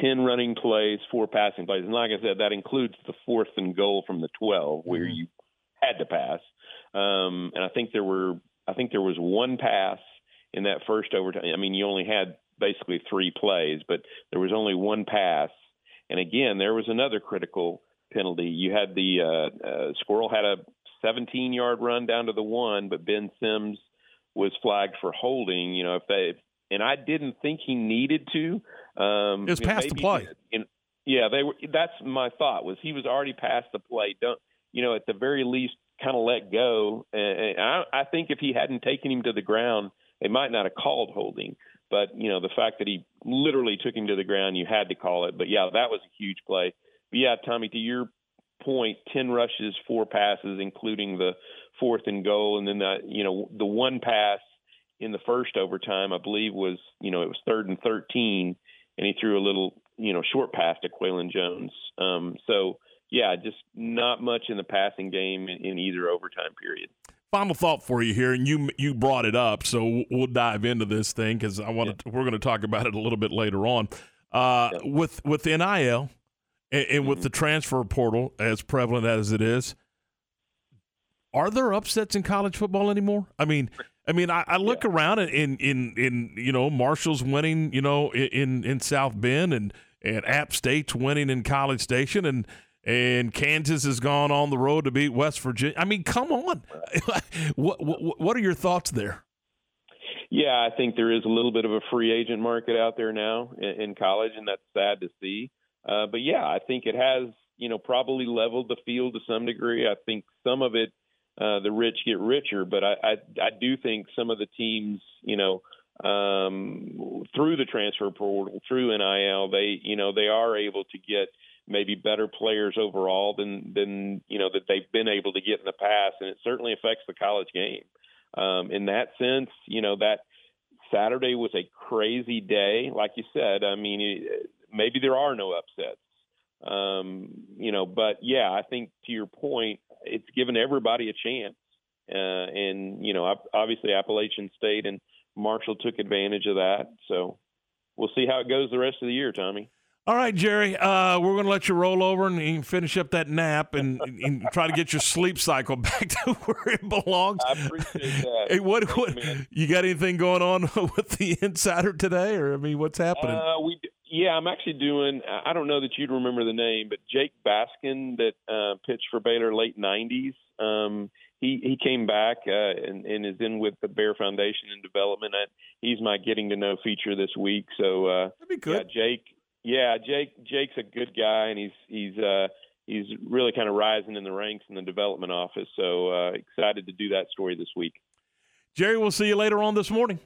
ten running plays, four passing plays, and like I said, that includes the fourth and goal from the twelve where you had to pass. Um, and I think there were, I think there was one pass in that first overtime. I mean, you only had basically three plays, but there was only one pass. And again, there was another critical penalty. You had the uh, uh, Squirrel had a 17 yard run down to the one, but Ben Sims was flagged for holding. You know, if they and I didn't think he needed to. Um, It was past the play. and- yeah, they were. That's my thought was he was already past the play. Don't you know? At the very least, kind of let go. And, and I, I think if he hadn't taken him to the ground, they might not have called holding. But you know, the fact that he literally took him to the ground, you had to call it. But yeah, that was a huge play. But yeah, Tommy, to your point, ten rushes, four passes, including the fourth and goal, and then that you know the one pass in the first overtime, I believe was you know it was third and thirteen, and he threw a little you know short pass to Qualan Jones. Um, so yeah, just not much in the passing game in, in either overtime period. Final thought for you here, and you you brought it up, so we'll dive into this thing because I want to. We're going to talk about it a little bit later on. Uh, With with NIL and, and Mm-hmm. with the transfer portal as prevalent as it is, are there upsets in college football anymore? I mean, I mean, I, I look around and in, in in you know Marshall's winning, you know, in in South Bend, and and App State's winning in College Station, and and Kansas has gone on the road to beat West Virginia. I mean, come on, what, what what are your thoughts there? Yeah, I think there is a little bit of a free agent market out there now in, in college, and that's sad to see. Uh, but yeah, I think it has, you know, probably leveled the field to some degree. I think some of it, uh, the rich get richer, but I, I, I do think some of the teams, you know, um, through the transfer portal, through NIL, they, you know, they are able to get maybe better players overall than than you know that they've been able to get in the past, and it certainly affects the college game. Um, in that sense, you know that Saturday was a crazy day, like you said. I mean, maybe there are no upsets, um, you know, but yeah, I think to your point, it's given everybody a chance, uh, and you know, obviously Appalachian State and Marshall took advantage of that. So we'll see how it goes the rest of the year, Tommy. All right, Jerry, uh, we're going to let you roll over and, and finish up that nap and, and try to get your sleep cycle back to where it belongs. I appreciate that. Hey, what, what you got anything going on with the insider today, or I mean, what's happening? Uh, we yeah, I'm actually doing. I don't know that you'd remember the name, but Jake Baskin that uh, pitched for Baylor late '90s. Um, he he came back uh, and, and is in with the Bear Foundation in development. I, he's my getting to know feature this week. So uh, That'd be good. Yeah, Jake. Yeah, Jake. Jake's a good guy, and he's he's uh, he's really kind of rising in the ranks in the development office. So uh, excited to do that story this week. Jerry, we'll see you later on this morning.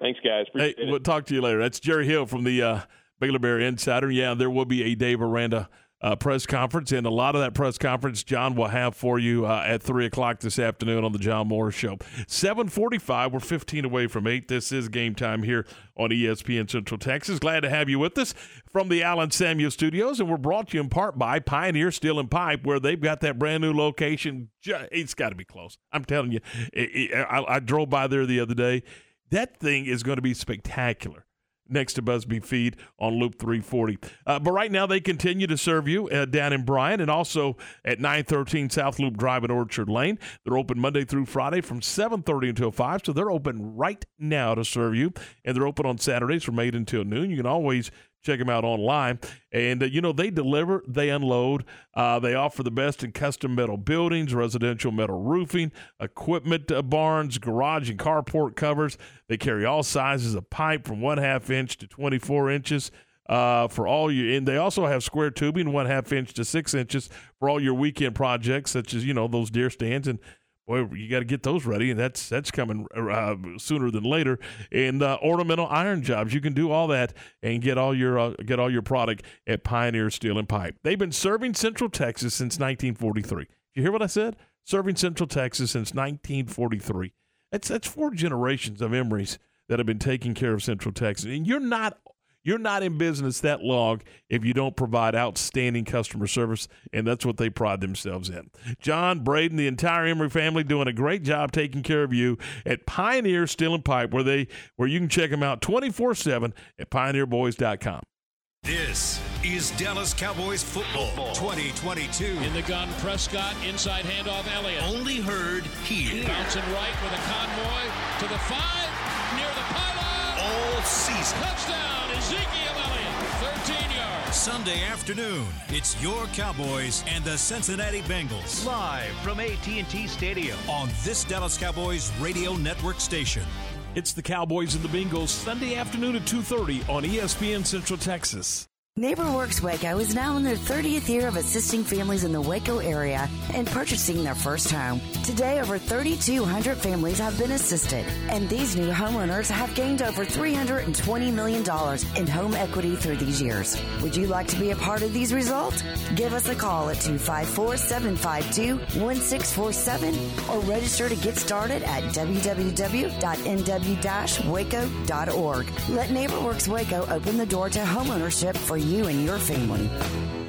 Thanks, guys. Appreciate hey, it. we'll talk to you later. That's Jerry Hill from the uh, Baylor Bear Insider. Yeah, there will be a Dave Aranda uh, press conference, and a lot of that press conference John will have for you uh, at three o'clock this afternoon on the John Morris Show. Seven forty-five. We're fifteen away from eight. This is game time here on ESPN Central Texas. Glad to have you with us from the Allen Samuel Studios, and we're brought to you in part by Pioneer Steel and Pipe, where they've got that brand new location. It's got to be close. I'm telling you. I, I drove by there the other day. That thing is going to be spectacular next to Busby Feed on Loop 340. Uh, but right now, they continue to serve you uh, down in Bryan and also at 913 South Loop Drive in Orchard Lane. They're open Monday through Friday from 7.30 until 5, so they're open right now to serve you. And they're open on Saturdays from 8 until noon. You can always check them out online. And, uh, you know, they deliver, they unload. Uh, they offer the best in custom metal buildings, residential metal roofing, equipment uh, barns, garage and carport covers. They carry all sizes of pipe from one half inch to 24 inches. Uh, for all your and they also have square tubing, one half inch to six inches for all your weekend projects, such as you know those deer stands and boy, you got to get those ready, and that's that's coming uh, sooner than later. And uh, ornamental iron jobs, you can do all that and get all your uh, get all your product at Pioneer Steel and Pipe. They've been serving Central Texas since 1943. You hear what I said? Serving Central Texas since 1943. That's that's four generations of Emery's that have been taking care of Central Texas, and you're not you're not in business that long if you don't provide outstanding customer service, and that's what they pride themselves in. John, Braden, the entire Emery family doing a great job taking care of you at Pioneer Steel and Pipe, where they where you can check them out 24-7 at pioneerboys.com. This is Dallas Cowboys football, 2022. In the gun, Prescott, inside handoff, Elliott. Only heard here. Bouncing right with a convoy to the five, near the pylon. All season. Touchdown, Ezekiel Elliott, 13 yards. Sunday afternoon, it's your Cowboys and the Cincinnati Bengals. Live from AT&T Stadium. On this Dallas Cowboys radio network station. It's the Cowboys and the Bengals Sunday afternoon at 2:30 on ESPN Central Texas. NeighborWorks Waco is now in their 30th year of assisting families in the Waco area and purchasing their first home. Today, over 3,200 families have been assisted, and these new homeowners have gained over $320 million in home equity through these years. Would you like to be a part of these results? Give us a call at 254 752 1647 or register to get started at www.nw-waco.org. Let NeighborWorks Waco open the door to homeownership for you and your family.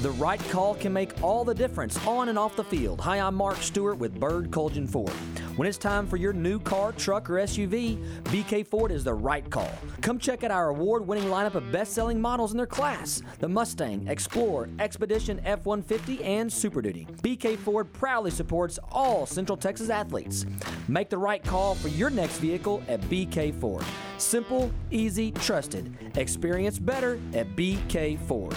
The right call can make all the difference on and off the field. Hi, I'm Mark Stewart with Bird Kultgen Ford. When it's time for your new car, truck, or SUV, BK Ford is the right call. Come check out our award winning lineup of best selling models in their class the Mustang, Explorer, Expedition, F 150, and Super Duty. BK Ford proudly supports all Central Texas athletes. Make the right call for your next vehicle at BK Ford. Simple, easy, trusted. Experience better at BK Ford.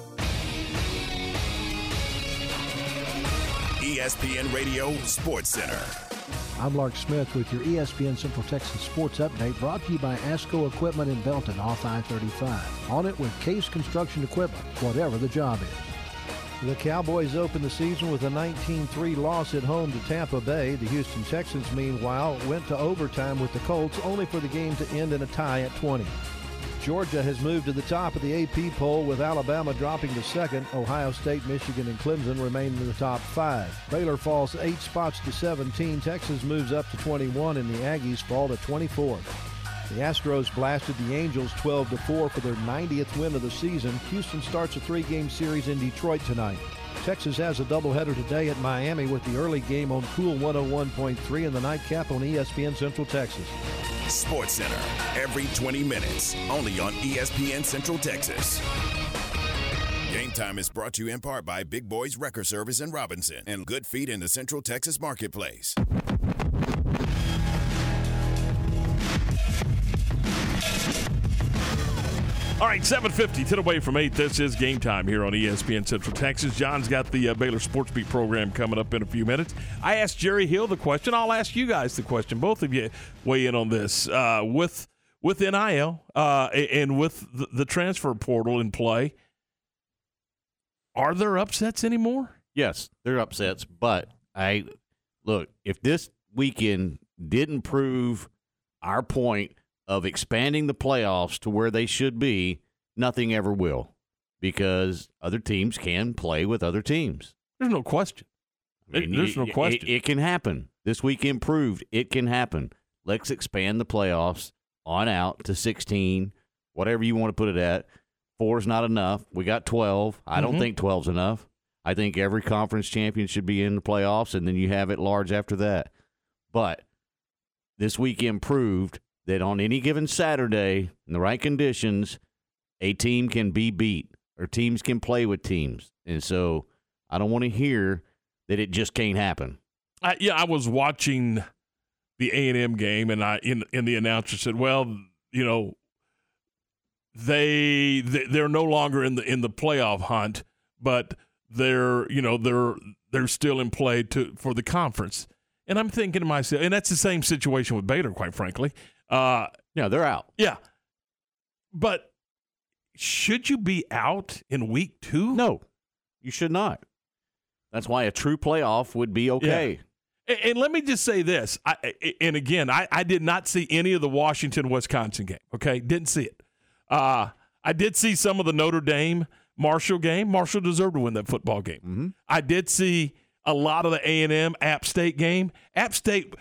ESPN Radio Sports Center. I'm Lark Smith with your ESPN Central Texas Sports Update brought to you by ASCO Equipment in Belton off I-35. On it with Case Construction Equipment, whatever the job is. The Cowboys opened the season with a 19-3 loss at home to Tampa Bay. The Houston Texans, meanwhile, went to overtime with the Colts, only for the game to end in a tie at 20. Georgia has moved to the top of the AP poll with Alabama dropping to second. Ohio State, Michigan, and Clemson remain in the top five. Baylor falls eight spots to 17. Texas moves up to 21, and the Aggies fall to 24. The Astros blasted the Angels 12 to 4 for their 90th win of the season. Houston starts a three-game series in Detroit tonight. Texas has a doubleheader today at Miami with the early game on Cool 101.3 and the nightcap on ESPN Central Texas. Sports Center every 20 minutes, only on ESPN Central Texas. Game time is brought to you in part by Big Boys Wrecker Service in Robinson and Good Feet in the Central Texas Marketplace. All right, 750, 10 away from 8. This is game time here on ESPN Central Texas. John's got the uh, Baylor Sports Beat program coming up in a few minutes. I asked Jerry Hill the question. I'll ask you guys the question. Both of you weigh in on this. Uh, with with NIL uh, and with the, the transfer portal in play, are there upsets anymore? Yes, there are upsets, but I look, if this weekend didn't prove our point of expanding the playoffs to where they should be, nothing ever will because other teams can play with other teams. There's no question. I mean, There's no question. It, it can happen. This weekend proved it can happen. Let's expand the playoffs on out to 16, whatever you want to put it at. Four is not enough. We got 12. I don't Mhm. think 12 is enough. I think every conference champion should be in the playoffs, and then you have it large after that. But this weekend proved that on any given Saturday, in the right conditions, a team can be beat or teams can play with teams. And so I don't want to hear that it just can't happen. I, yeah, I was watching the A and M game, and I in and the announcer said, "Well, you know, they they- they're no longer in the in the playoff hunt, but they're you know they're they're still in play to for the conference." And I'm thinking to myself, and that's the same situation with Baylor, quite frankly. Uh, yeah, they're out. Yeah, but should you be out in week two? No, you should not. That's why a true playoff would be okay. And, and let me just say this. I, and again, I, I did not see any of the Washington Wisconsin game. Okay, didn't see it. Uh, I did see some of the Notre Dame Marshall game. Marshall deserved to win that football game. Mm-hmm. I did see a lot of the A and M App State game. App State.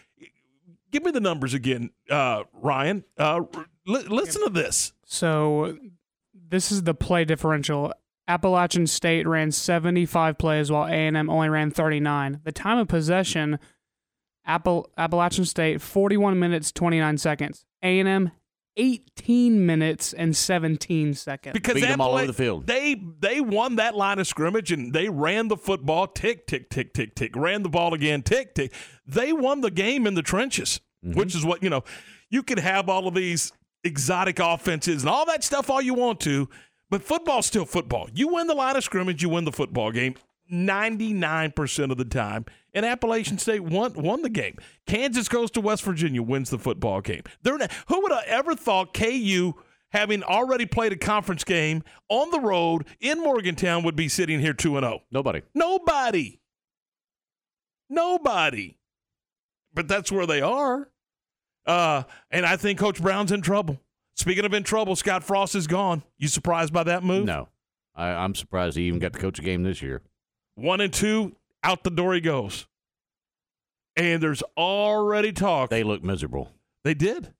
Give me the numbers again, uh, Ryan. Uh, li- listen to this. So this is the play differential. Appalachian State ran 75 plays while A&M only ran 39. The time of possession, Appal- Appalachian State 41 minutes 29 seconds. A&M 18 minutes and 17 seconds. because Beat 'em all over the field. They they won that line of scrimmage and they ran the football tick tick tick tick tick ran the ball again tick tick. They won the game in the trenches, Mm-hmm. which is what you know. You could have all of these exotic offenses and all that stuff all you want to, but football's still football. You win the line of scrimmage, you win the football game. 99% of the time. And Appalachian State won won the game. Kansas goes to West Virginia, wins the football game. They're not, who would have ever thought KU, having already played a conference game on the road in Morgantown, would be sitting here 2 0? Nobody. Nobody. Nobody. But that's where they are. Uh, and I think Coach Brown's in trouble. Speaking of in trouble, Scott Frost is gone. You surprised by that move? No. I, I'm surprised he even got to coach a game this year. One and two, out the door he goes. And there's already talk. They look miserable. They did.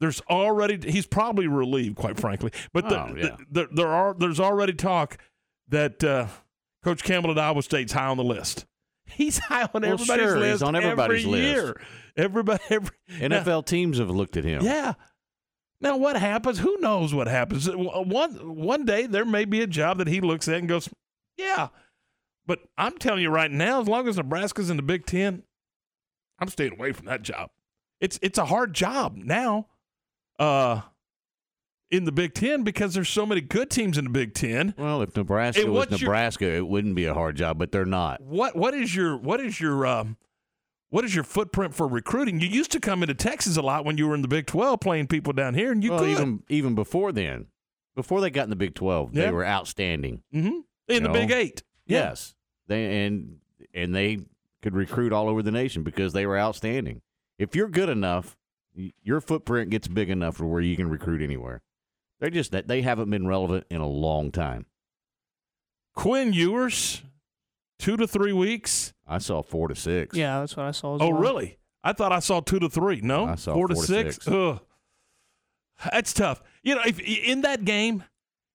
There's already he's probably relieved, quite frankly. But the, Oh, yeah. the- there, there are there's already talk that uh, Coach Campbell at Iowa State's high on the list. He's high on Well, everybody's sure, he's on everybody's every list. Year. Everybody, every now- NFL teams have looked at him. yeah. Now what happens? Who knows what happens? One one day there may be a job that he looks at and goes, "Yeah." But I'm telling you right now, as long as Nebraska's in the Big Ten, I'm staying away from that job. It's it's a hard job now, uh, in the Big Ten because there's so many good teams in the Big Ten. Well, if Nebraska Hey, was what's your- Nebraska, it wouldn't be a hard job, but they're not. What what is your what is your um, what is your footprint for recruiting? You used to come into Texas a lot when you were in the Big Twelve playing people down here, and you well, could even even before then, before they got in the Big Twelve, Yeah. they were outstanding. hmm in You the know? Big Eight. Yes, they and and they could recruit all over the nation because they were outstanding. If you're good enough, your footprint gets big enough for where you can recruit anywhere. They're just that they haven't been relevant in a long time. Quinn Ewers, two to three weeks. I saw four to six. Yeah, that's what I saw. As Oh, well. really? I thought I saw two to three. No, I saw four, to to six. six. Ugh. That's tough. You know, if in that game,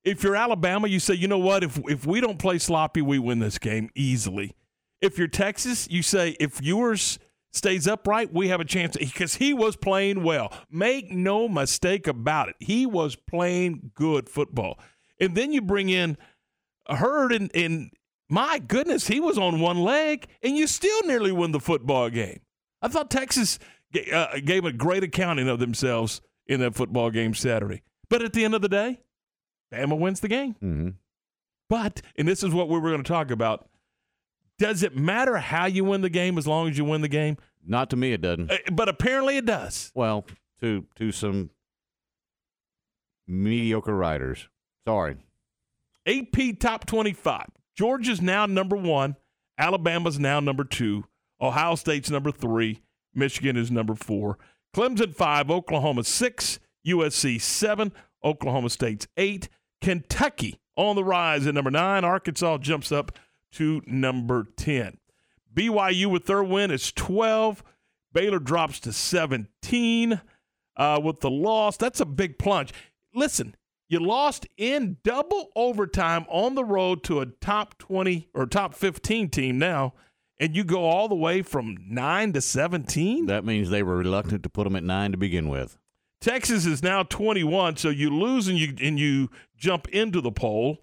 if you're Alabama, you say, you know what? If if we don't play sloppy, we win this game easily. If you're Texas, you say if Ewers stays upright, we have a chance because he was playing well. Make no mistake about it. He was playing good football. And then you bring in Hurd and, and my goodness, he was on one leg, and you still nearly win the football game. I thought Texas uh, gave a great accounting of themselves in that football game Saturday. But at the end of the day, Bama wins the game. Mm-hmm. But, and this is what we were going to talk about, does it matter how you win the game as long as you win the game? Not to me, it doesn't. Uh, But apparently it does. Well, to to some mediocre writers. Sorry. AP top 25. Georgia's now number one. Alabama's now number two. Ohio State's number three. Michigan is number four. Clemson five. Oklahoma six. USC seven. Oklahoma State's eight. Kentucky on the rise at number nine. Arkansas jumps up to number 10. BYU with their win is 12. Baylor drops to 17 uh, with the loss. That's a big plunge. Listen, you lost in double overtime on the road to a top 20 or top 15 team now, and you go all the way from 9 to 17? That means they were reluctant to put them at nine to begin with. Texas is now 21, so you lose and you and you jump into the poll,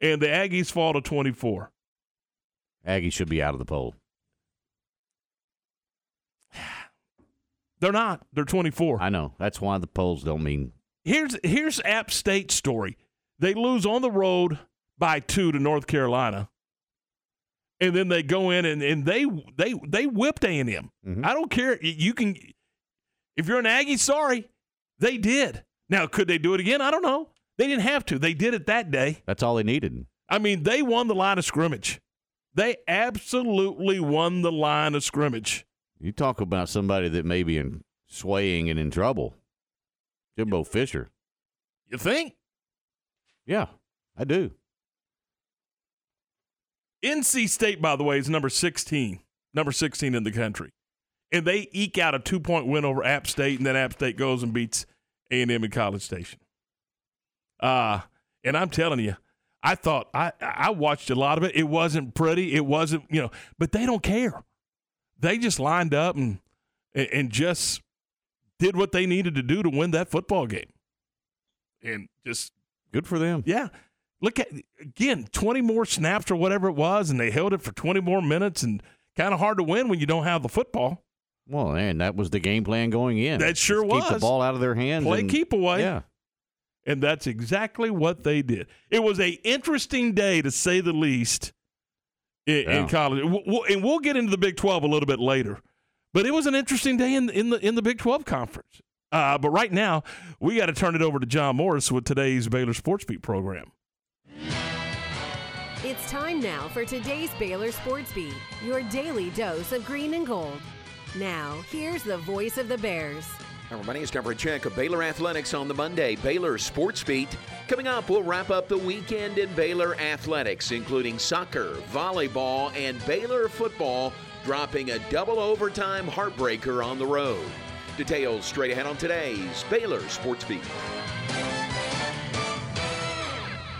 and the Aggies fall to 24. Aggies should be out of the poll. They're not. They're 24. I know. That's why the polls don't mean. Here's here's App State's story. They lose on the road by two to North Carolina, and then they go in and, and they they they whipped A and M. Mm-hmm. I don't care. You can if you're an Aggie, sorry, they did. Now could they do it again? I don't know. They didn't have to. They did it that day. That's all they needed. I mean, they won the line of scrimmage. They absolutely won the line of scrimmage. You talk about somebody that may be in swaying and in trouble. Jimbo Fisher. You think? Yeah, I do. NC State, by the way, is number 16, number 16 in the country. And they eke out a two point win over App State, and then App State goes and beats A&M in College Station. Uh, and I'm telling you, I thought I I watched a lot of it. It wasn't pretty. It wasn't you know, but they don't care. They just lined up and and just did what they needed to do to win that football game. And just good for them. Yeah. Look at again, 20 more snaps or whatever it was and they held it for 20 more minutes and kind of hard to win when you don't have the football. Well, and that was the game plan going in. That sure Just Keep the ball out of their hands. Play and- keep away. Yeah. And that's exactly what they did. It was a interesting day to say the least in, in college. We'll- we'll- and we'll get into the Big 12 a little bit later. But it was an interesting day in, in the in the Big 12 conference. Uh, but right now, we got to turn it over to John Morris with today's Baylor Sports Beat program. It's time now for today's Baylor Sports Beat, your daily dose of green and gold. Now, here's the voice of the Bears. Everybody, it's for a check of Baylor Athletics on the Monday Baylor Sports Beat. Coming up, we'll wrap up the weekend in Baylor Athletics, including soccer, volleyball, and Baylor football, dropping a double overtime heartbreaker on the road. Details straight ahead on today's Baylor Sports Beat.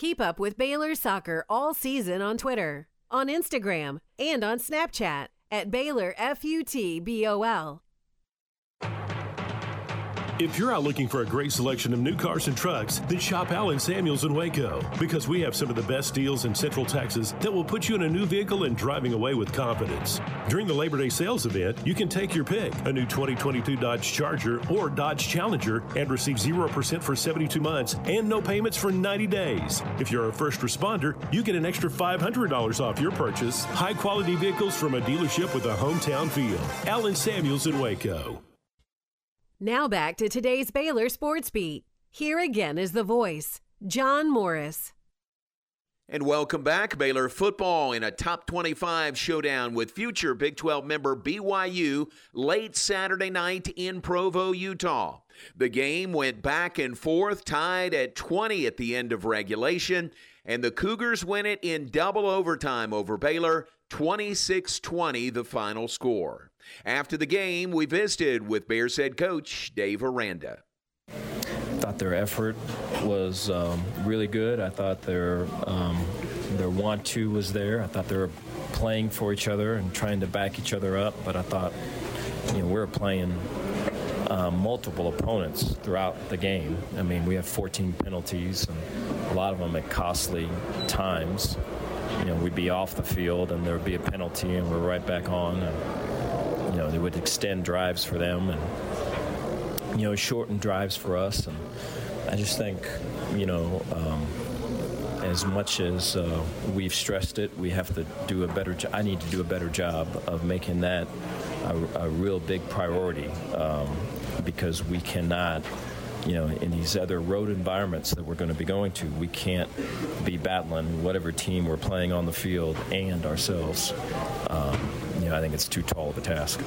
Keep up with Baylor soccer all season on Twitter, on Instagram, and on Snapchat at Baylor FUTBOL. If you're out looking for a great selection of new cars and trucks, then shop Allen Samuels in Waco because we have some of the best deals in Central Texas that will put you in a new vehicle and driving away with confidence. During the Labor Day sales event, you can take your pick a new 2022 Dodge Charger or Dodge Challenger and receive 0% for 72 months and no payments for 90 days. If you're a first responder, you get an extra $500 off your purchase. High quality vehicles from a dealership with a hometown feel. Allen Samuels in Waco. Now back to today's Baylor Sports Beat. Here again is the voice, John Morris. And welcome back, Baylor football in a top 25 showdown with future Big 12 member BYU late Saturday night in Provo, Utah. The game went back and forth, tied at 20 at the end of regulation, and the Cougars win it in double overtime over Baylor, 26 20, the final score. After the game, we visited with Bears head coach Dave Aranda. thought their effort was um, really good. I thought their um, their want to was there. I thought they were playing for each other and trying to back each other up. But I thought, you know, we were playing um, multiple opponents throughout the game. I mean, we have 14 penalties, and a lot of them at costly times. You know, we'd be off the field, and there would be a penalty, and we're right back on. And, you know, they would extend drives for them, and you know, shorten drives for us. And I just think, you know, um, as much as uh, we've stressed it, we have to do a better. Jo- I need to do a better job of making that a, a real big priority um, because we cannot. You know, in these other road environments that we're going to be going to, we can't be battling whatever team we're playing on the field and ourselves. Um, you know, I think it's too tall of a task.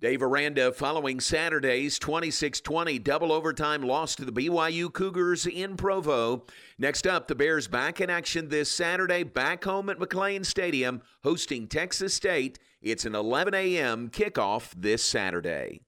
Dave Aranda following Saturday's 26 20 double overtime loss to the BYU Cougars in Provo. Next up, the Bears back in action this Saturday, back home at McLane Stadium, hosting Texas State. It's an 11 a.m. kickoff this Saturday.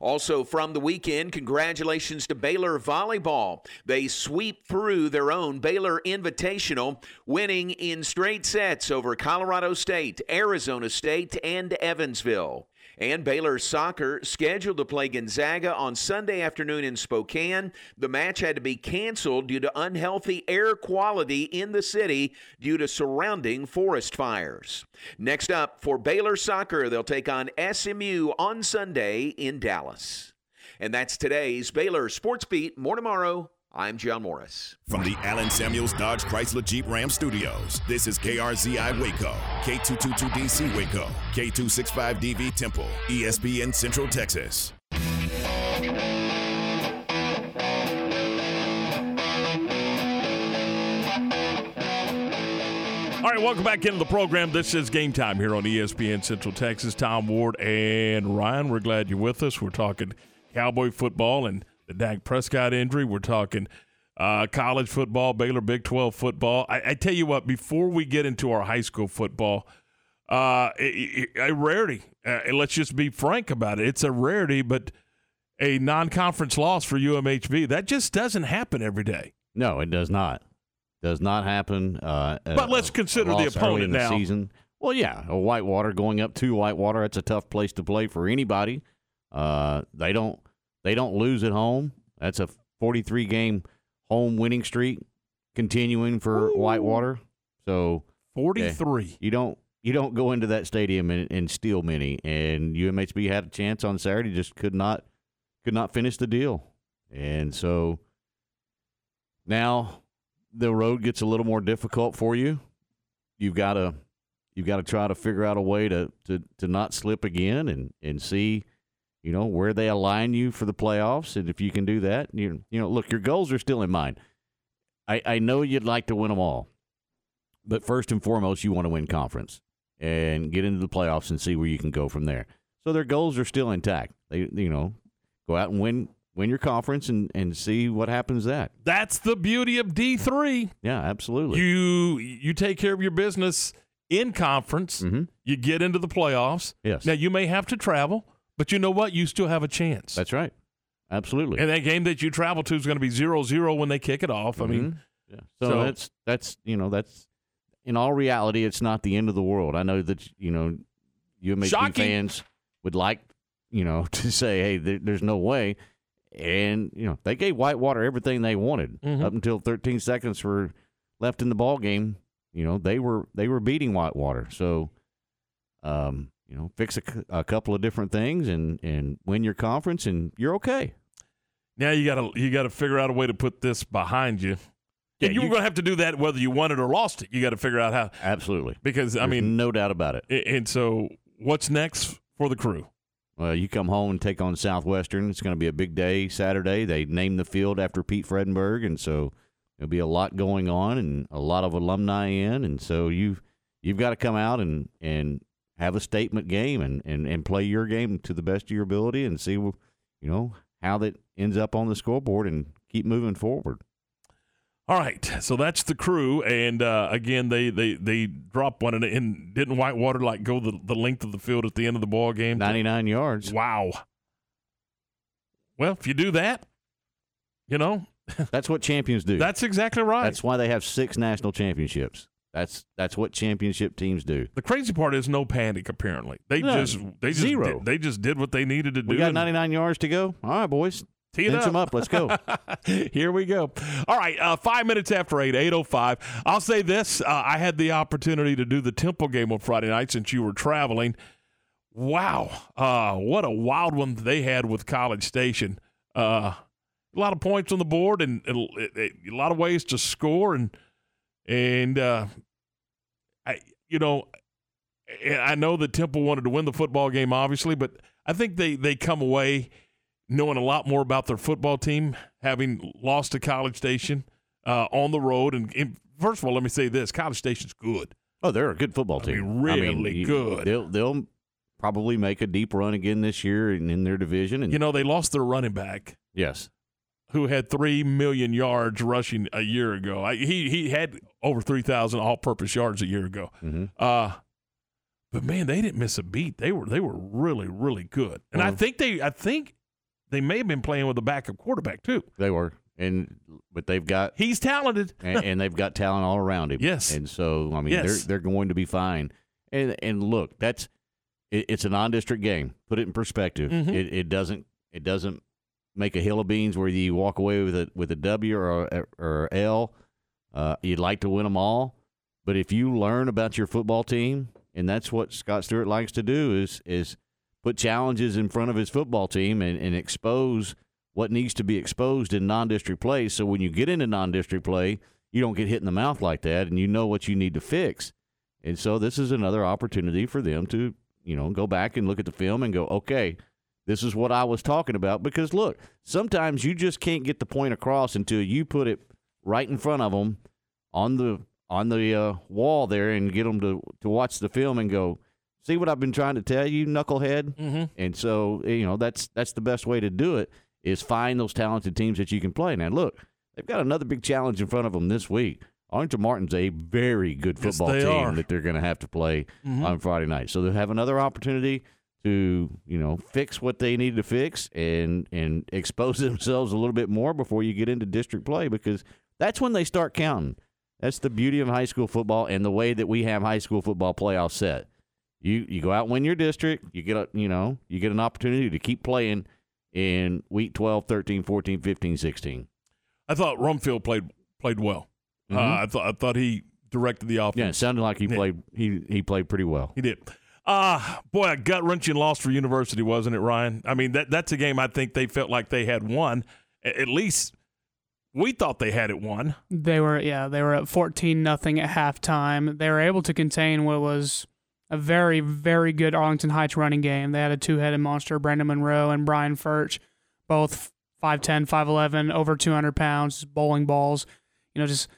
Also from the weekend, congratulations to Baylor Volleyball. They sweep through their own Baylor Invitational, winning in straight sets over Colorado State, Arizona State, and Evansville. And Baylor soccer scheduled to play Gonzaga on Sunday afternoon in Spokane. The match had to be canceled due to unhealthy air quality in the city due to surrounding forest fires. Next up, for Baylor soccer, they'll take on SMU on Sunday in Dallas. And that's today's Baylor Sports Beat. More tomorrow. I'm John Morris. From the Allen Samuels Dodge Chrysler Jeep Ram Studios, this is KRZI Waco, K222DC Waco, K265DV Temple, ESPN Central Texas. All right, welcome back into the program. This is game time here on ESPN Central Texas. Tom Ward and Ryan, we're glad you're with us. We're talking Cowboy football and the Dak Prescott injury. We're talking uh, college football, Baylor Big 12 football. I, I, tell you what, before we get into our high school football, uh, it, it, a rarity. Uh, let's just be frank about it. It's a rarity, but a non conference loss for UMHB, that just doesn't happen every day. No, it does not. Does not happen. Uh, but a, let's consider the opponent in the now. Season. Well, yeah, a Whitewater going up to Whitewater. That's a tough place to play for anybody. Uh, they don't they don't lose at home. That's a 43 game home winning streak continuing for Ooh. Whitewater. So 43. Yeah, you don't you don't go into that stadium and, and steal many. And UMHB had a chance on Saturday, just could not could not finish the deal. And so now the road gets a little more difficult for you. You've got to you've got to try to figure out a way to to to not slip again and and see you know where they align you for the playoffs and if you can do that you you know look your goals are still in mind. I i know you'd like to win them all but first and foremost you want to win conference and get into the playoffs and see where you can go from there. So their goals are still intact. They you know go out and win win your conference and and see what happens that that's the beauty of d3 yeah absolutely. You you take care of your business in conference. Mm-hmm. you get into the playoffs. Yes. Now you may have to travel but you know what? You still have a chance. That's right. Absolutely. And that game that you travel to is going to be 0-0 when they kick it off. Mm-hmm. I mean, yeah. So, so, that's that's you know that's in all reality, it's not the end of the world. I know that you know UMHB Shocking. fans would like you know, to say, hey, there, there's no way. And you know, they gave Whitewater everything they wanted Mhm. up until 13 seconds were left in the ball game. You know, they were they were beating Whitewater. So, um, you know, fix a couple of different things and and win your conference, and you're okay. Now you gotta you gotta figure out a way to put this behind you. Yeah, and you, you- were gonna have to do that whether you won it or lost it. You got to figure out how. Absolutely, because I There's mean, no doubt about it. And so, what's next for the crew? Well, you come home and take on Southwestern. It's going to be a big day Saturday. They named the field after Pete Fredenberg, and so there'll be a lot going on and a lot of alumni in. And so you've you've got to come out and and have a statement game and, and, and play your game to the best of your ability and see, you know, how that ends up on the scoreboard and keep moving forward. All right, so that's the crew, and uh, again, they they they dropped one, and, and didn't Whitewater like go the, the length of the field at the end of the ball game? Ninety nine yards. Wow. Well, if you do that, you know, That's what champions do. that's exactly right. That's why they have six national championships. That's that's what championship teams do. the crazy part is no panic. Apparently, they None. just they just Zero. Did, they just did what they needed to do. We got 99 yards to go. All right, boys. Tee it Pinch up. them up. Let's go. Here we go. All right, uh, five minutes after eight, eight oh five. I'll say this: uh, I had the opportunity to do the Temple game on Friday night since you were traveling. Wow, uh, what a wild one they had with College Station. Uh, a lot of points on the board and, and a lot of ways to score, and and uh, I, you know, I know that Temple wanted to win the football game, obviously, but I think they they come away knowing a lot more about their football team, having lost to College Station uh, on the road. And, and first of all, let me say this: College Station's good. Oh, they're a good football team. really you- good. They'll they'll probably make a deep run again this year in, in their division. And You know, they lost their running back, yes, who had three million yards rushing a year ago. I, he he had over three thousand all-purpose yards a year ago. Mm-hmm. Uh, but man, they didn't miss a beat. They were they were really really good. And I think they I think they may have been playing with a backup quarterback too. they were. And but they've got He's talented. and, and they've got talent all around him. Yes. and so I mean Yes. they're they're going to be fine. And and look, that's it, it's a non-district game. Put it in perspective. Mhm. It, it doesn't it doesn't make a hill of beans where you walk away with a with a W or a, or L. Uh, you'd like to win them all, but if you learn about your football team, and that's what Scott Stewart likes to do, is is put challenges in front of his football team and, and expose what needs to be exposed in non-district play. So when you get into non-district play, you don't get hit in the mouth like that, and you know what you need to fix. And so this is another opportunity for them to, you know, go back and look at the film and go, okay, this is what I was talking about. Because look, sometimes you just can't get the point across until you put it right in front of them on the on the uh, wall there and get them to to watch the film and go, see what I've been trying to tell you, knucklehead. Mm-hmm. And so you know that's that's the best way to do it is find those talented teams that you can play. Now look, they've got another big challenge in front of them this week. Arlington Martin's a very good football they team are. that they're going to have to play Mhm. on Friday night. So they'll have another opportunity to you know fix what they need to fix and and expose themselves a little bit more before you get into district play because that's when they start counting. That's the beauty of high school football and the way that we have high school football playoffs set. You you go out and win your district, you get a you know, you get an opportunity to keep playing in week 12, 13, 14, 15, 16. I thought Rumfield played played well. Uh, Mhm. I thought I thought he directed the offense. Yeah, it sounded like he Yeah. played he he played pretty well. He did. Uh boy, a gut wrenching loss for University, wasn't it, Ryan? I mean, that that's a game I think they felt like they had won. At least we thought they had it won. They were yeah, they were at 14 nothing at halftime. They were able to contain what was a very very good Arlington Heights running game. They had a two-headed monster, Brandon Monroe and Brian Furch, both 5'10", 5'11", over 200 pounds, bowling balls. You know, just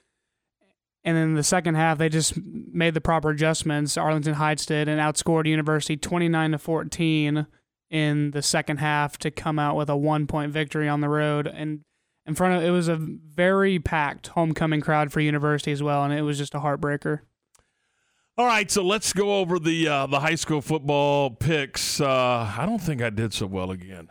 and then the second half they just made the proper adjustments. Arlington Heights did and outscored University 29 to 14 in the second half to come out with a one-point victory on the road and in front of it was a very packed homecoming crowd for university as well and it was just a heartbreaker All right, so let's go over the uh, the high school football picks. Uh, I don't think I did so well again.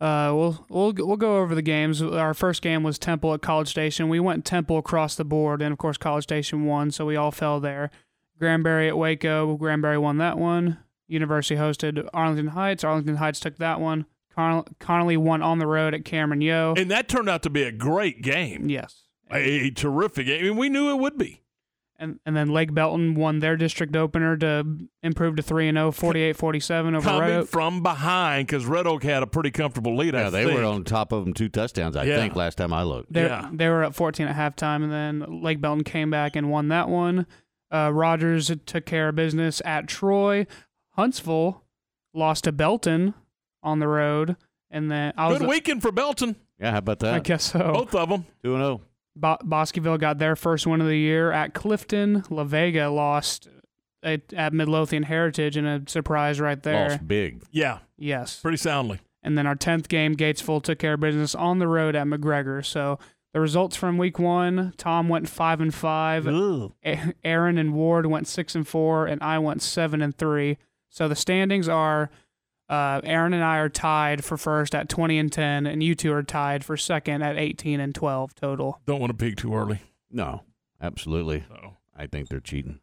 Uh, we'll we'll we'll go over the games. Our first game was Temple at College Station. We went Temple across the board, and of course College Station won, so we all fell there. Granbury at Waco. Granbury won that one. University hosted Arlington Heights. Arlington Heights took that one. Con- Connolly won on the road at Cameron Yoe. And that turned out to be a great game. Yes. A, a terrific game. I mean, we knew it would be. And, and then Lake Belton won their district opener to improve to 3 and 0, 48 47 over Coming Red Oak. from behind because Red Oak had a pretty comfortable lead. Yeah, I they think. were on top of them two touchdowns, I Yeah. think, last time I looked. They, Yeah. they were at 14 at halftime, and then Lake Belton came back and won that one. Uh, Rogers took care of business at Troy. Huntsville lost to Belton on the road, and then I was Good weekend for Belton. Yeah, how about that? I guess so. Both of them. 2 0. Bo- Bosqueville got their first win of the year at Clifton. La Vega lost at, at Midlothian Heritage in a surprise right there. Lost big. Yeah, Yes. pretty soundly. And then our 10th game, Gatesville took care of business on the road at McGregor. So the results from week one Tom went 5 and 5. A- Aaron and Ward went 6 and 4, and I went 7 and 3. So the standings are uh, Aaron and I are tied for first at 20 and 10, and you two are tied for second at 18 and 12 total. Don't want to peak too early. No, absolutely. So, I think they're cheating.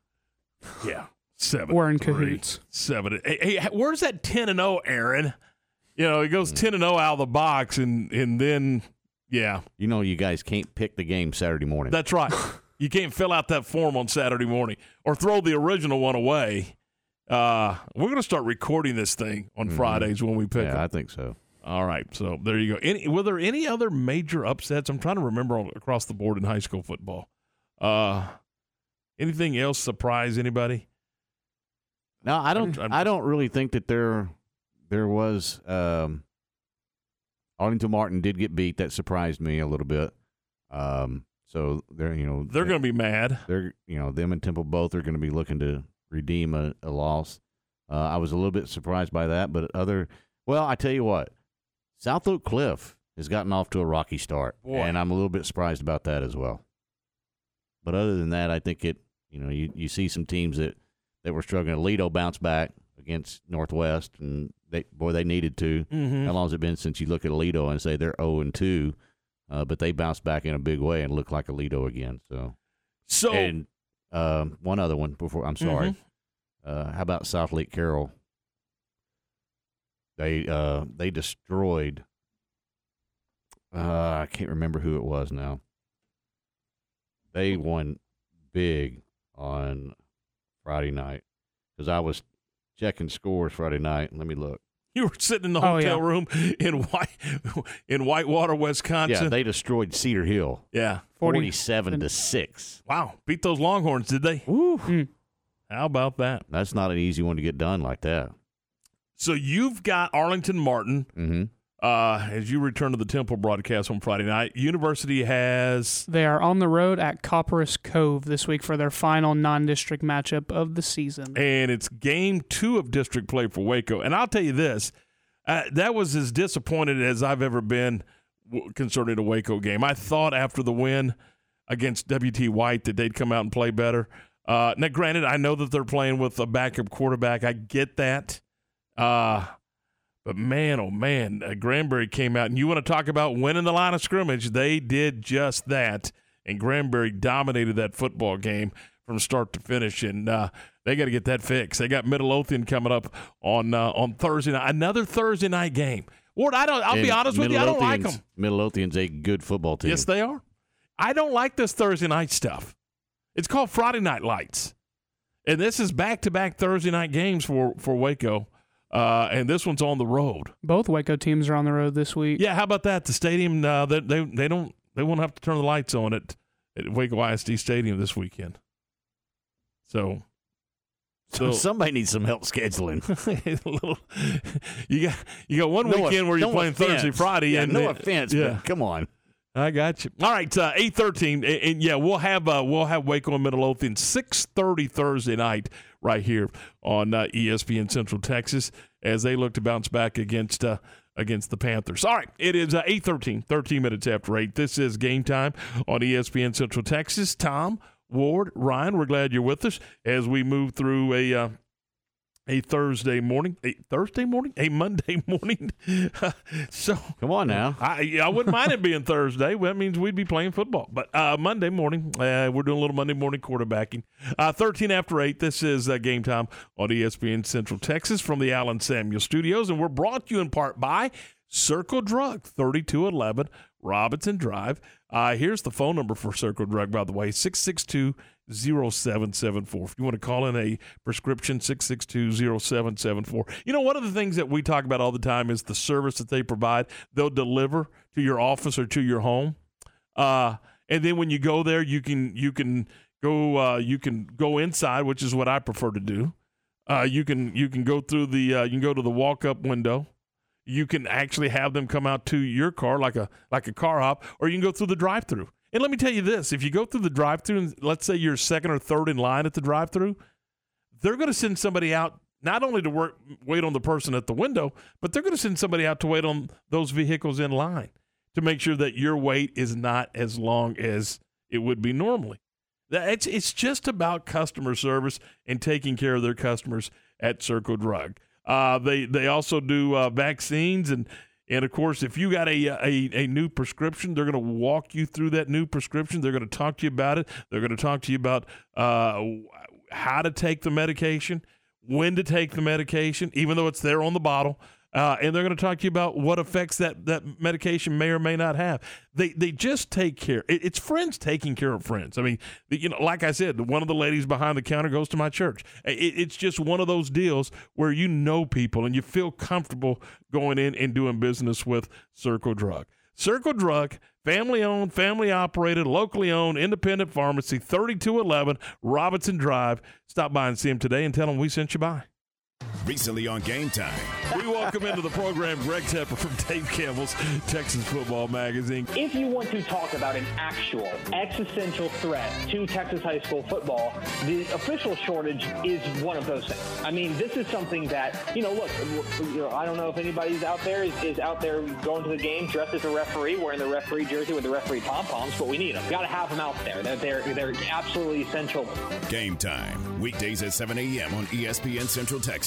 yeah, seven. We're in three, cahoots. Seven. Hey, hey, where's that ten and zero, Aaron? You know, he goes ten and zero out of the box, and and then yeah, You know, you guys can't pick the game Saturday morning. that's right. you can't fill out that form on Saturday morning or throw the original one away. Uh, we're going to start recording this thing on Fridays when we pick Mm-hmm. yeah, them. I think so. All right, so there you go. Any were there any other major upsets? I'm trying to remember all, across the board in high school football. Uh, anything else surprise anybody? No, I don't. I'm- I don't really think that there there was. Um, Arlington Martin did get beat. That surprised me a little bit. Um, so they're you know They're going to be mad. they're you know them and Temple both are going to be looking to redeem a, a loss. Uh, I was a little bit surprised by that, but other well, I tell you what, South Oak Cliff has gotten off to a rocky start, Boy. and I'm a little bit surprised about that as well. But other than that, I think it you know you, you see some teams that that were struggling. Aledo bounced back against Northwest, and they boy they needed to. Mhm. How long has it been since you look at Aledo and say they're 0 and 2? Uh, but they bounced back in a big way and look like Aledo again. So So and um, one other one before I'm sorry. Mhm. Uh, how about Southlake Carroll? They uh, they destroyed. Uh, I can't remember who it was now. They won big on Friday night because I was checking scores Friday night. Let me look. You were sitting in the Oh, hotel yeah. room in White in Whitewater, Wisconsin. Yeah, they destroyed Cedar Hill, Yeah. 40 forty-seven to six. Wow, beat those Longhorns, did they? Mm. How about that? That's not an easy one to get done like that. So you've got Arlington Martin Mm-hmm. Uh, as you return to the Temple broadcast on Friday night. University has They are on the road at Copperas Cove this week for their final non district matchup of the season. and it's game two of district play for Waco. And I'll tell you this, uh, that was as disappointed as I've ever been w- concerning a Waco game. I thought after the win against WT White that they'd come out and play better. Uh, now, granted, I know that they're playing with a backup quarterback. I get that. Uh, but man, oh man, uh, Granbury came out, and you want to talk about winning the line of scrimmage? They did just that, and Granbury dominated that football game from start to finish, and uh, they got to get that fixed. They got Midlothian coming up on uh, on Thursday night, another Thursday night game. Ward, I don't. I'll be honest with you, I don't like them. Midlothian's a good football team. Yes, they are. I don't like this Thursday night stuff. It's called Friday Night Lights, and this is back to back Thursday night games for for Waco, uh, and this one's on the road. Both Waco teams are on the road this week. Yeah, how about that? The stadium, uh, they, they they don't they won't have to turn the lights on at, at Waco ISD Stadium this weekend. So, so Somebody needs some help scheduling. little, you got you got one No weekend where you're no playing Thursday. Friday, Yeah, and no then- offense, yeah. but come on. I got you. All right, uh, eight thirteen, and, and yeah, we'll have uh, we'll have Waco and Midlothian six thirty Thursday night right here on uh, ESPN Central Texas as they look to bounce back against uh, against the Panthers. All right, it is uh, eight thirteen, 13 minutes after eight. This is game time on ESPN Central Texas. Tom Ward, Ryan, we're glad you're with us as we move through a. Uh, a Thursday morning, a Thursday morning, a Monday morning. so come on now, I I wouldn't mind it being Thursday. Well, that means we'd be playing football. But uh, Monday morning, uh, we're doing a little Monday morning quarterbacking. Uh, Thirteen after eight. This is uh, game time on ESPN Central Texas from the Allen Samuel Studios, and we're brought to you in part by Circle Drug, thirty two eleven Robinson Drive. Uh, here's the phone number for Circle Drug, by the way, 662 0774. If you want to call in a prescription, 662 0774. You know, one of the things that we talk about all the time is the service that they provide. They'll deliver to your office or to your home. Uh, and then when you go there, you can you can go uh, you can go inside, which is what I prefer to do. Uh, you can you can go through the uh, you can go to the walk up window you can actually have them come out to your car like a like a car hop, or you can go through the drive-through. And let me tell you this: if you go through the drive-through, and let's say you're second or third in line at the drive-through, they're going to send somebody out not only to work wait on the person at the window, but they're going to send somebody out to wait on those vehicles in line to make sure that your wait is not as long as it would be normally. It's it's just about customer service and taking care of their customers at Circle Drug. Uh, they they also do uh, vaccines and and of course, if you got a, a, a new prescription, they're going to walk you through that new prescription. They're going to talk to you about it. They're going to talk to you about uh, how to take the medication, when to take the medication, even though it's there on the bottle. Uh, and they're going to talk to you about what effects that, that medication may or may not have. They they just take care. It, it's friends taking care of friends. I mean, you know, like I said, one of the ladies behind the counter goes to my church. It, it's just one of those deals where you know people and you feel comfortable going in and doing business with Circle Drug. Circle Drug, family owned, family operated, locally owned, independent pharmacy, 3211 Robinson Drive. Stop by and see them today and tell them we sent you by. Recently on Game Time. We welcome into the program Greg Tepper from Dave Campbell's Texas Football Magazine. If you want to talk about an actual existential threat to Texas high school football, the official shortage is one of those things. I mean, this is something that, you know, look, you know, I don't know if anybody's out there is, is out there going to the game dressed as a referee, wearing the referee jersey with the referee pom-poms, but we need them. Got to have them out there. They're, they're, they're absolutely essential. Game Time, weekdays at 7 a.m. on ESPN Central Texas.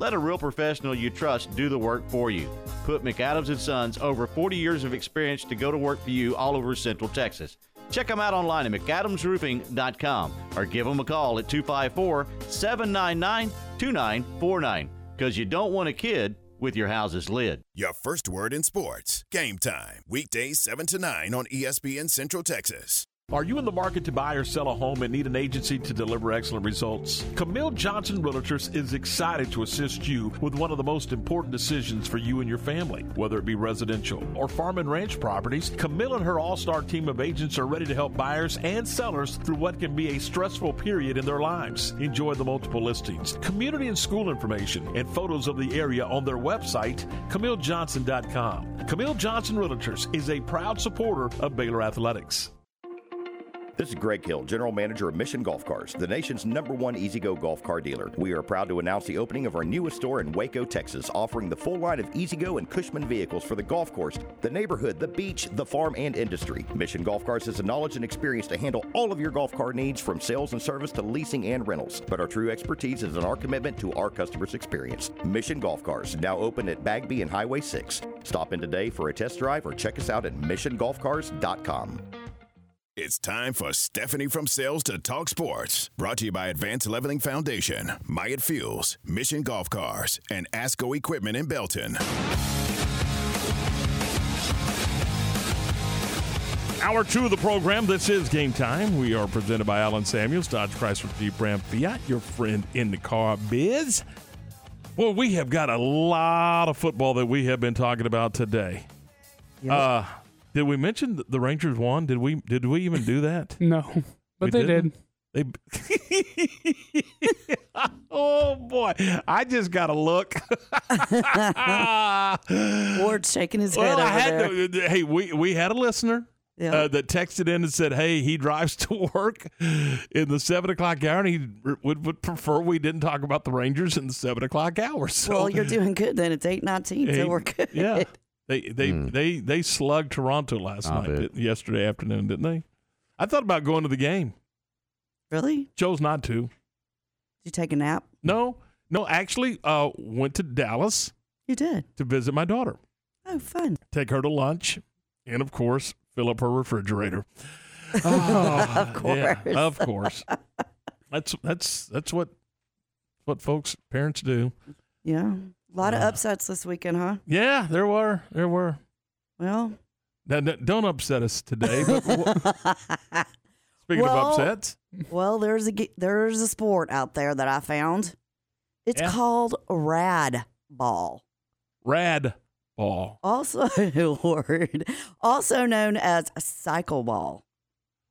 Let a real professional you trust do the work for you. Put McAdams and Sons over 40 years of experience to go to work for you all over Central Texas. Check them out online at McAdamsRoofing.com or give them a call at 254 799 2949 because you don't want a kid with your house's lid. Your first word in sports. Game time. Weekdays 7 to 9 on ESPN Central Texas. Are you in the market to buy or sell a home and need an agency to deliver excellent results? Camille Johnson Realtors is excited to assist you with one of the most important decisions for you and your family. Whether it be residential or farm and ranch properties, Camille and her all star team of agents are ready to help buyers and sellers through what can be a stressful period in their lives. Enjoy the multiple listings, community and school information, and photos of the area on their website, CamilleJohnson.com. Camille Johnson Realtors is a proud supporter of Baylor Athletics. This is Greg Hill, General Manager of Mission Golf Cars, the nation's number one E-Z-GO golf car dealer. We are proud to announce the opening of our newest store in Waco, Texas, offering the full line of E-Z-GO and Cushman vehicles for the golf course, the neighborhood, the beach, the farm, and industry. Mission Golf Cars has the knowledge and experience to handle all of your golf car needs from sales and service to leasing and rentals. But our true expertise is in our commitment to our customers' experience. Mission Golf Cars, now open at Bagby and Highway 6. Stop in today for a test drive or check us out at missiongolfcars.com. It's time for Stephanie from Sales to Talk Sports. Brought to you by Advanced Leveling Foundation, Myatt Fuels, Mission Golf Cars, and Asco Equipment in Belton. Hour two of the program. This is game time. We are presented by Allen Samuels, Dodge Chrysler Jeep Ram Fiat, your friend in the car biz. Well, we have got a lot of football that we have been talking about today. Uh, did we mention the Rangers won? Did we? Did we even do that? No, but We they didn't? did. They. oh boy! I just got to look. Ward's shaking his well, head I had there. to. Hey, we we had a listener. Yeah. Uh, that texted in and said, "Hey, he drives to work in the seven o'clock hour, and he would, would prefer we didn't talk about the Rangers in the seven o'clock hour." So, well, you're doing good then. It's eight nineteen, Hey, so we're good. Yeah, they they they they slugged Toronto last I night, bet. yesterday afternoon, didn't they? I thought about going to the game. Really? Chose not to. Did you take a nap? No, no. Actually, uh, went to Dallas. You did to visit my daughter. Oh, fun. Take her to lunch, and of course, fill up her refrigerator. Of yeah, course. of course. That's that's that's what what folks parents do. Yeah. A lot of upsets this weekend, huh? Yeah, there were there were. Well, Now, don't upset us today. But wh- speaking Well, of upsets, well, there's a there's a sport out there that I found. It's Yeah. called rad ball. rad ball. Also, word, also known as cycle ball.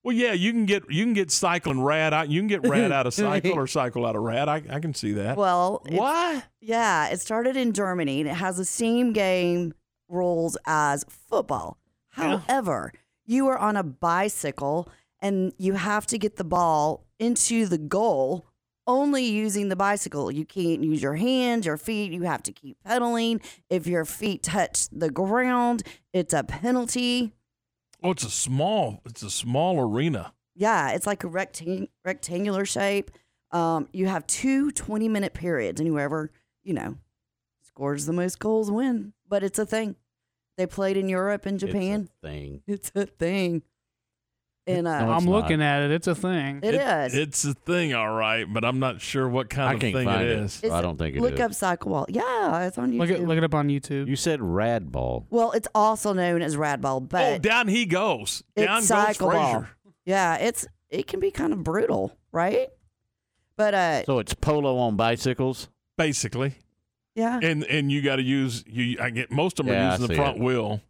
Well, yeah, you can get you can get cycling rad out. You can get rad out of cycle or cycle out of rad. I, I can see that. Well, what? Yeah, it started in Germany and it has the same game rules as football. However, you are on a bicycle and you have to get the ball into the goal only using the bicycle. You can't use your hands, your feet. You have to keep pedaling. If your feet touch the ground, it's a penalty. Oh, it's a small it's a small arena. Yeah, it's like a rectang- rectangular shape. Um, you have two 20 minute periods, and whoever, you know, scores the most goals win. But it's a thing. They played in Europe and Japan. thing. It's a thing. And uh, I'm looking at it. It's a thing. It is. It's a thing, all right, but I'm not sure what kind I of can't thing find it it. is. It's- I don't think it is. look up cycle ball. Yeah, it's on YouTube. Look it, look it up on YouTube. You said rad ball. well, it's also known as Radball, but oh, down he goes. it's Down goes cycle ball. Frazier. Yeah, it's it can be kind of brutal, right? But uh, So it's polo on bicycles. Basically. yeah, And and you got to use you. I get most of them Yeah, are I using the see front it. wheel.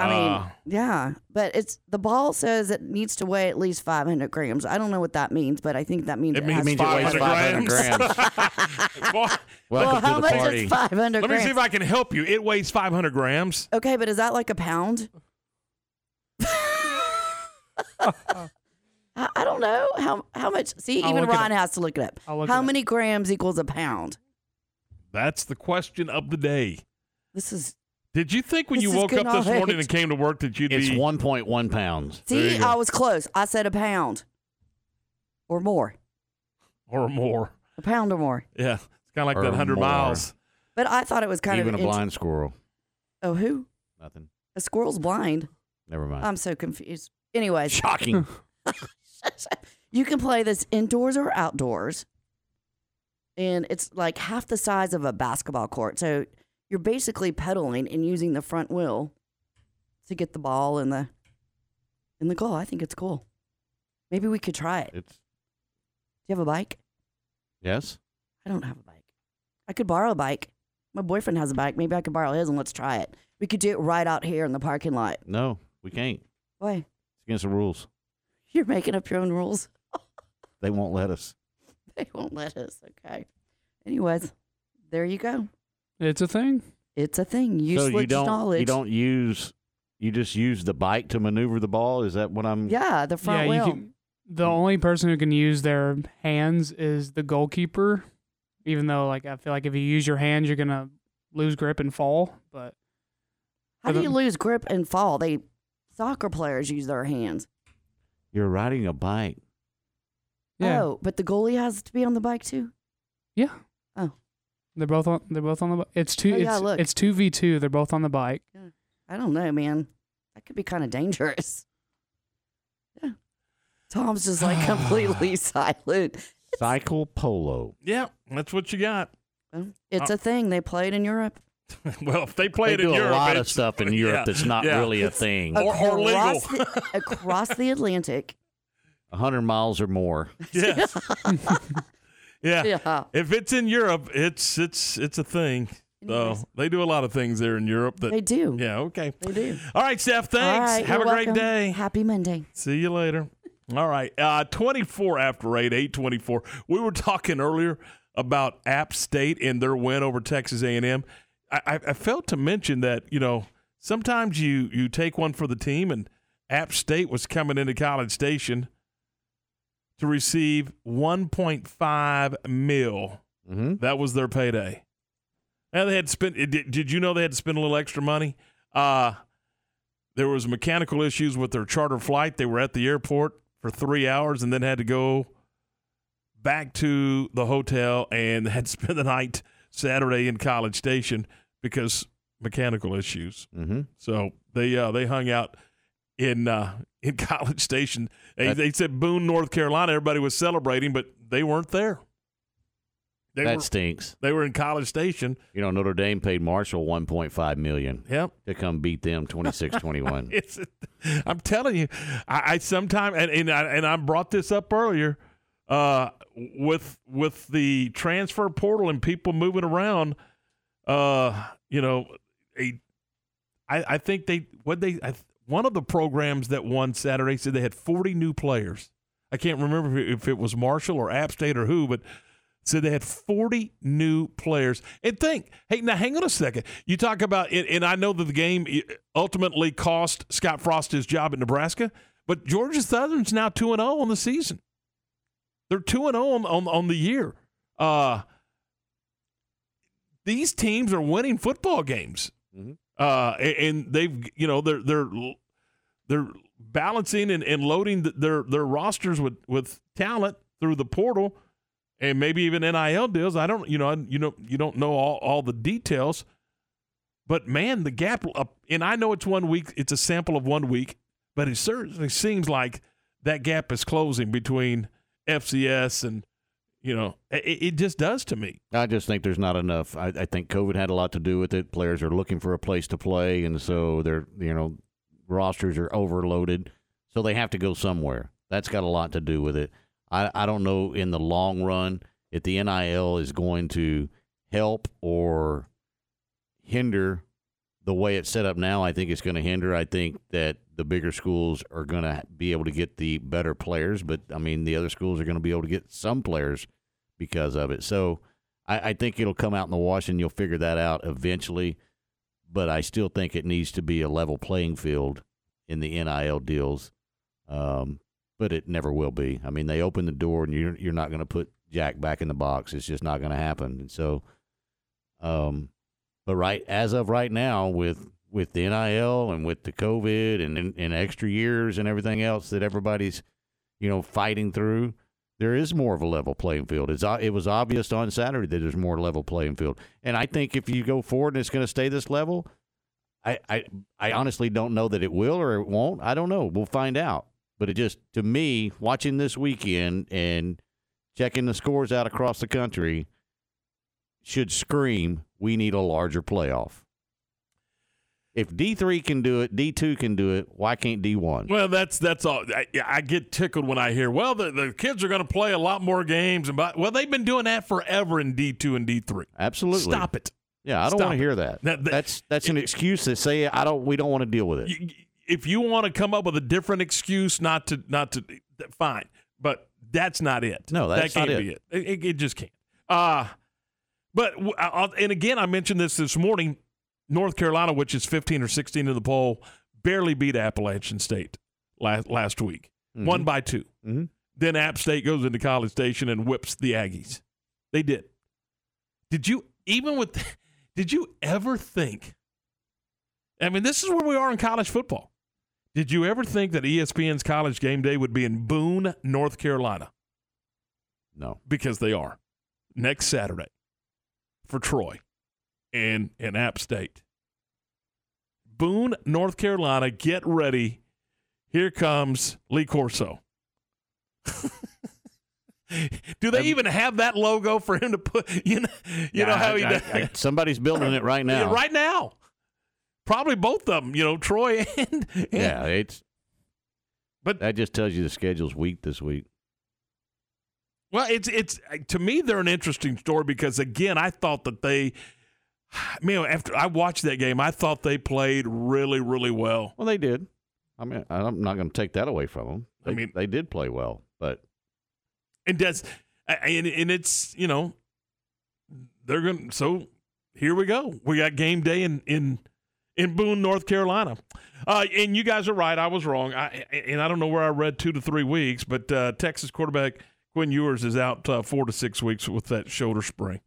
I mean, Uh, yeah, but it's the ball says it needs to weigh at least 500 grams. I don't know what that means, but I think that means It it, means has means to it weighs weigh- 500 grams. Boy, Welcome well, how much party. is 500 let me see if I can help you. It weighs 500 grams. okay, but is that like a pound? I, don't know how how much. See, I'll even Ryan has to look it up. How it up. many grams equals a pound? That's the question of the day. This is Did you think when This you is woke good up this morning knowledge. and came to work that you'd It's be 1.1 pounds. See. I was close. I said a pound or more, or more? a pound or more. Yeah, it's kind of like Or that 100 more. miles. But I thought it was kind of Even of a int- blind squirrel. Oh, who? Nothing. A squirrel's blind. Never mind. I'm so confused. Anyways, Shocking. you can play this indoors or outdoors, and it's like half the size of a basketball court. So you're basically pedaling and using the front wheel to get the ball in the in the goal. I think it's cool. Maybe we could try it. It's Do you have a bike? yes. I don't have a bike. I could borrow a bike. My boyfriend has a bike. Maybe I could borrow his and let's try it. We could do it right out here in the parking lot. No, we can't. Why? It's against the rules. You're making up your own rules. They won't let us. They won't let us. Okay. Anyways, there you go. It's a thing. It's a thing. Use so you don't knowledge. you don't use you just use the bike to maneuver the ball. Is that what I'm? Yeah, the front yeah, wheel. you can The only person who can use their hands is the goalkeeper. Even though, like, I feel like if you use your hands, you're gonna lose grip and fall. But How do you lose grip and fall? They soccer players use their hands. You're riding a bike. Yeah. Oh, but the goalie has to be on the bike too. Yeah. They're both on. They're both on the. It's two. Oh, yeah, it's, look. it's two v two. They're both on the bike. I don't know, man. That could be kind of dangerous. Yeah. Tom's just like completely silent. Cycle polo. Yeah, that's what you got. It's Uh, a thing they played in Europe. well, if they play They it in do a Europe, lot of stuff in Europe yeah, that's not yeah. really a thing. or, or legal. across the, across the Atlantic. hundred miles or more. Yes. Yeah. Yeah. If it's in Europe, it's it's it's a thing. So they do a lot of things there in Europe. That They do. Yeah. Okay. They do. All right, Steph. Thanks. Right, Have a you're great day. Happy Monday. See you later. All right. Uh, 24 after 8, 824. We were talking earlier about App State and their win over Texas A&M. I, I, I failed to mention that, you know, sometimes you, you take one for the team, and App State was coming into College Station to receive 1.5 mil. Mm-hmm. That was their payday. And they had to spend. Did, did you know they had to spend a little extra money? Uh, there was mechanical issues with their charter flight. They were at the airport for three hours and then had to go back to the hotel and had to spend the night Saturday in College Station because mechanical issues. Mm-hmm. So they uh, they hung out in uh, in College Station. They, they said Boone, North Carolina. Everybody was celebrating, but they weren't there. They that were, stinks. They were in College Station. You know, Notre Dame paid Marshall one point five million. Yep. To come beat them 26-21. I'm telling you, I, I sometimes and and I, and I brought this up earlier uh, with with the transfer portal and people moving around. Uh, you know, a I, I think they what they I, one of the programs that won Saturday said they had 40 new players. I can't remember if it, was Marshall or App State or who, but said they had 40 new players. And think, hey, now hang on a second. You talk about, and, and I know that the game ultimately cost Scott Frost his job at Nebraska, but Georgia Southern's now 2 and 0 on the season. They're 2 and 0 on, on, on the year. Uh, these teams are winning football games. Uh, and- they've, you know, they're, they're, they're balancing and, and loading th- their, their rosters with, with talent through the portal and maybe even NIL deals. I don't, you know, you know, you don't know all, all the details, but man, the gap up, and I know it's one week, it's a sample of one week, but it certainly seems like that gap is closing between FCS and, you know, it, it just does to me. I just think there's not enough. I, I think COVID had a lot to do with it. Players are looking for a place to play, and so they're you know rosters are overloaded, so they have to go somewhere. That's got a lot to do with it. I I don't know in the long run if the NIL is going to help or hinder the way it's set up now. I think it's going to hinder. I think that the bigger schools are going to be able to get the better players, but I mean the other schools are going to be able to get some players because of it. So I, I think it'll come out in the wash, and you'll figure that out eventually. But I still think it needs to be a level playing field in the NIL deals. Um, but it never will be. I mean, they open the door, and you're you're not going to put Jack back in the box. It's just not going to happen. And so, um, but right as of right now, with with the NIL and with the COVID and, and, extra years and everything else that everybody's you know fighting through, there is more of a level playing field. It's it was obvious on Saturday that there's more level playing field, and I think if you go forward and it's going to stay this level, I, I I honestly don't know that it will or it won't. I don't know. We'll find out. But it just to me, watching this weekend and checking the scores out across the country, should scream we need a larger playoff. If D three can do it, D two can do it. Why can't D one? Well, that's that's all. I, I get tickled when I hear, well, the, the kids are going to play a lot more games, and but well, they've been doing that forever in D two and D three. Absolutely. Stop it. Yeah, I don't want to hear that. That- that- that's that's an excuse to say I don't. We don't want to deal with it. If you want to come up with a different excuse not to not to, fine, but that's not it. No, that's that not can't it. be it. It, it- it just can't. Uh but w- I- I'll- and again, I mentioned this this morning. North Carolina, which is 15 or 16 in the poll, barely beat Appalachian State last last week. Mhm. Won by 2 Mhm. then App State goes into College Station and whips the Aggies. They did. Did you even with? Did you ever think? I mean, this is where we are in college football. Did you ever think that ESPN's College Game Day would be in Boone, North Carolina? No, because they are next Saturday for Troy and and App State. Boone, North Carolina, get ready. Here comes Lee Corso. Do they even have that logo for him to put? You know, you know how he I- does. I- somebody's building it right now. Yeah, right now. Probably both of them. You know, Troy and, and Yeah, it's. But that just tells you the schedule's weak this week. Well, it's it's to me they're an interesting story because again, I thought that they, man, after I watched that game, I thought they played really, really well. Well, they did. I mean, I'm not going to take that away from them. They, I mean- they did play well, but and does and and it's you know they're going so here we go we got game day in in in boone north carolina uh, and you guys are right i was wrong I, and i don't know where i read two to three weeks but uh, texas quarterback quinn ewers is out uh, four to six weeks with that shoulder sprain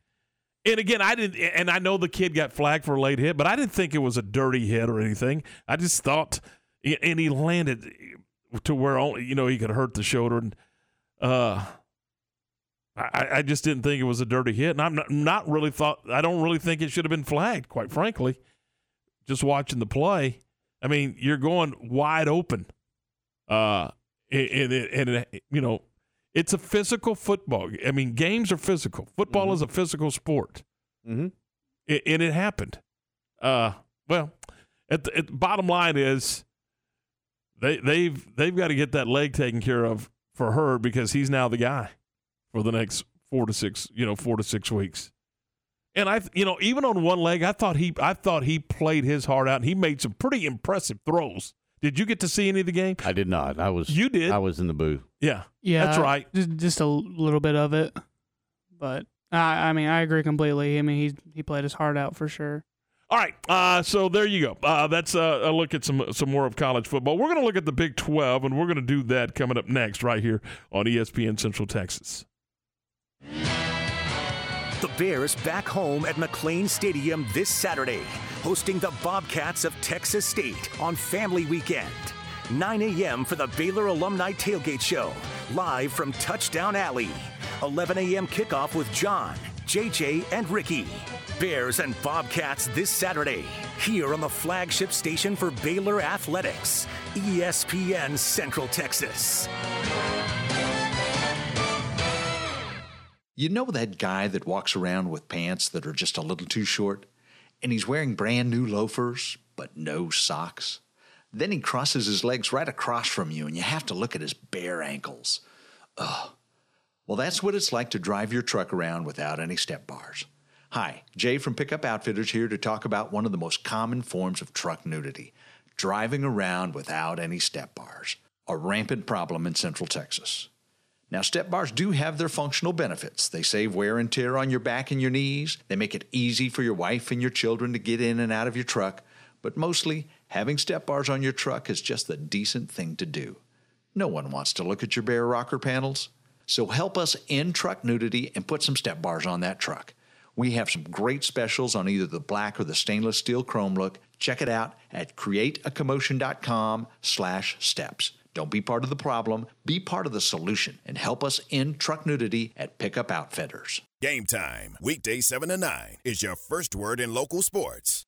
and again i didn't and i know the kid got flagged for a late hit but i didn't think it was a dirty hit or anything i just thought and he landed to where only you know he could hurt the shoulder and uh I, I just didn't think it was a dirty hit, and I'm not, not really thought. I don't really think it should have been flagged, quite frankly. Just watching the play, I mean, you're going wide open, uh, and, and, and you know, it's a physical football. I mean, games are physical. Football is a physical sport, mm-hmm. and it happened. Uh, well, at the, at the bottom line is they they've they've got to get that leg taken care of for her because he's now the guy for the next four to six, you know, four to six weeks. And I, you know, even on one leg, I thought he, I thought he played his heart out, and he made some pretty impressive throws. Did you get to see any of the game? I did not. I was. You did. I was in the booth. Yeah, Yeah, that's right. Just, just a little bit of it, but I, I mean, I agree completely. I mean, he he played his heart out for sure. All right, uh, so there you go. Uh, that's uh, a look at some some more of college football. We're going to look at the Big Twelve, and we're going to do that coming up next, right here on ESPN Central Texas. The Bears back home at McLane Stadium this Saturday, hosting the Bobcats of Texas State on Family Weekend. 9 a.m. for the Baylor Alumni Tailgate Show, live from Touchdown Alley. 11 a.m. kickoff with John, JJ, and Ricky. Bears and Bobcats this Saturday, here on the flagship station for Baylor Athletics, ESPN Central Texas. You know that guy that walks around with pants that are just a little too short? And he's wearing brand new loafers, but no socks? Then he crosses his legs right across from you, and you have to look at his bare ankles. Ugh. Well, that's what it's like to drive your truck around without any step bars. Hi, Jay from Pickup Outfitters here to talk about one of the most common forms of truck nudity driving around without any step bars, a rampant problem in Central Texas. Now, step bars do have their functional benefits. They save wear and tear on your back and your knees. They make it easy for your wife and your children to get in and out of your truck. But mostly, having step bars on your truck is just the decent thing to do. No one wants to look at your bare rocker panels. So help us end truck nudity and put some step bars on that truck. We have some great specials on either the black or the stainless steel chrome look. Check it out at createacommotion.com slash steps. Don't be part of the problem, be part of the solution, and help us end truck nudity at Pickup Outfitters. Game time, weekday 7 to 9, is your first word in local sports.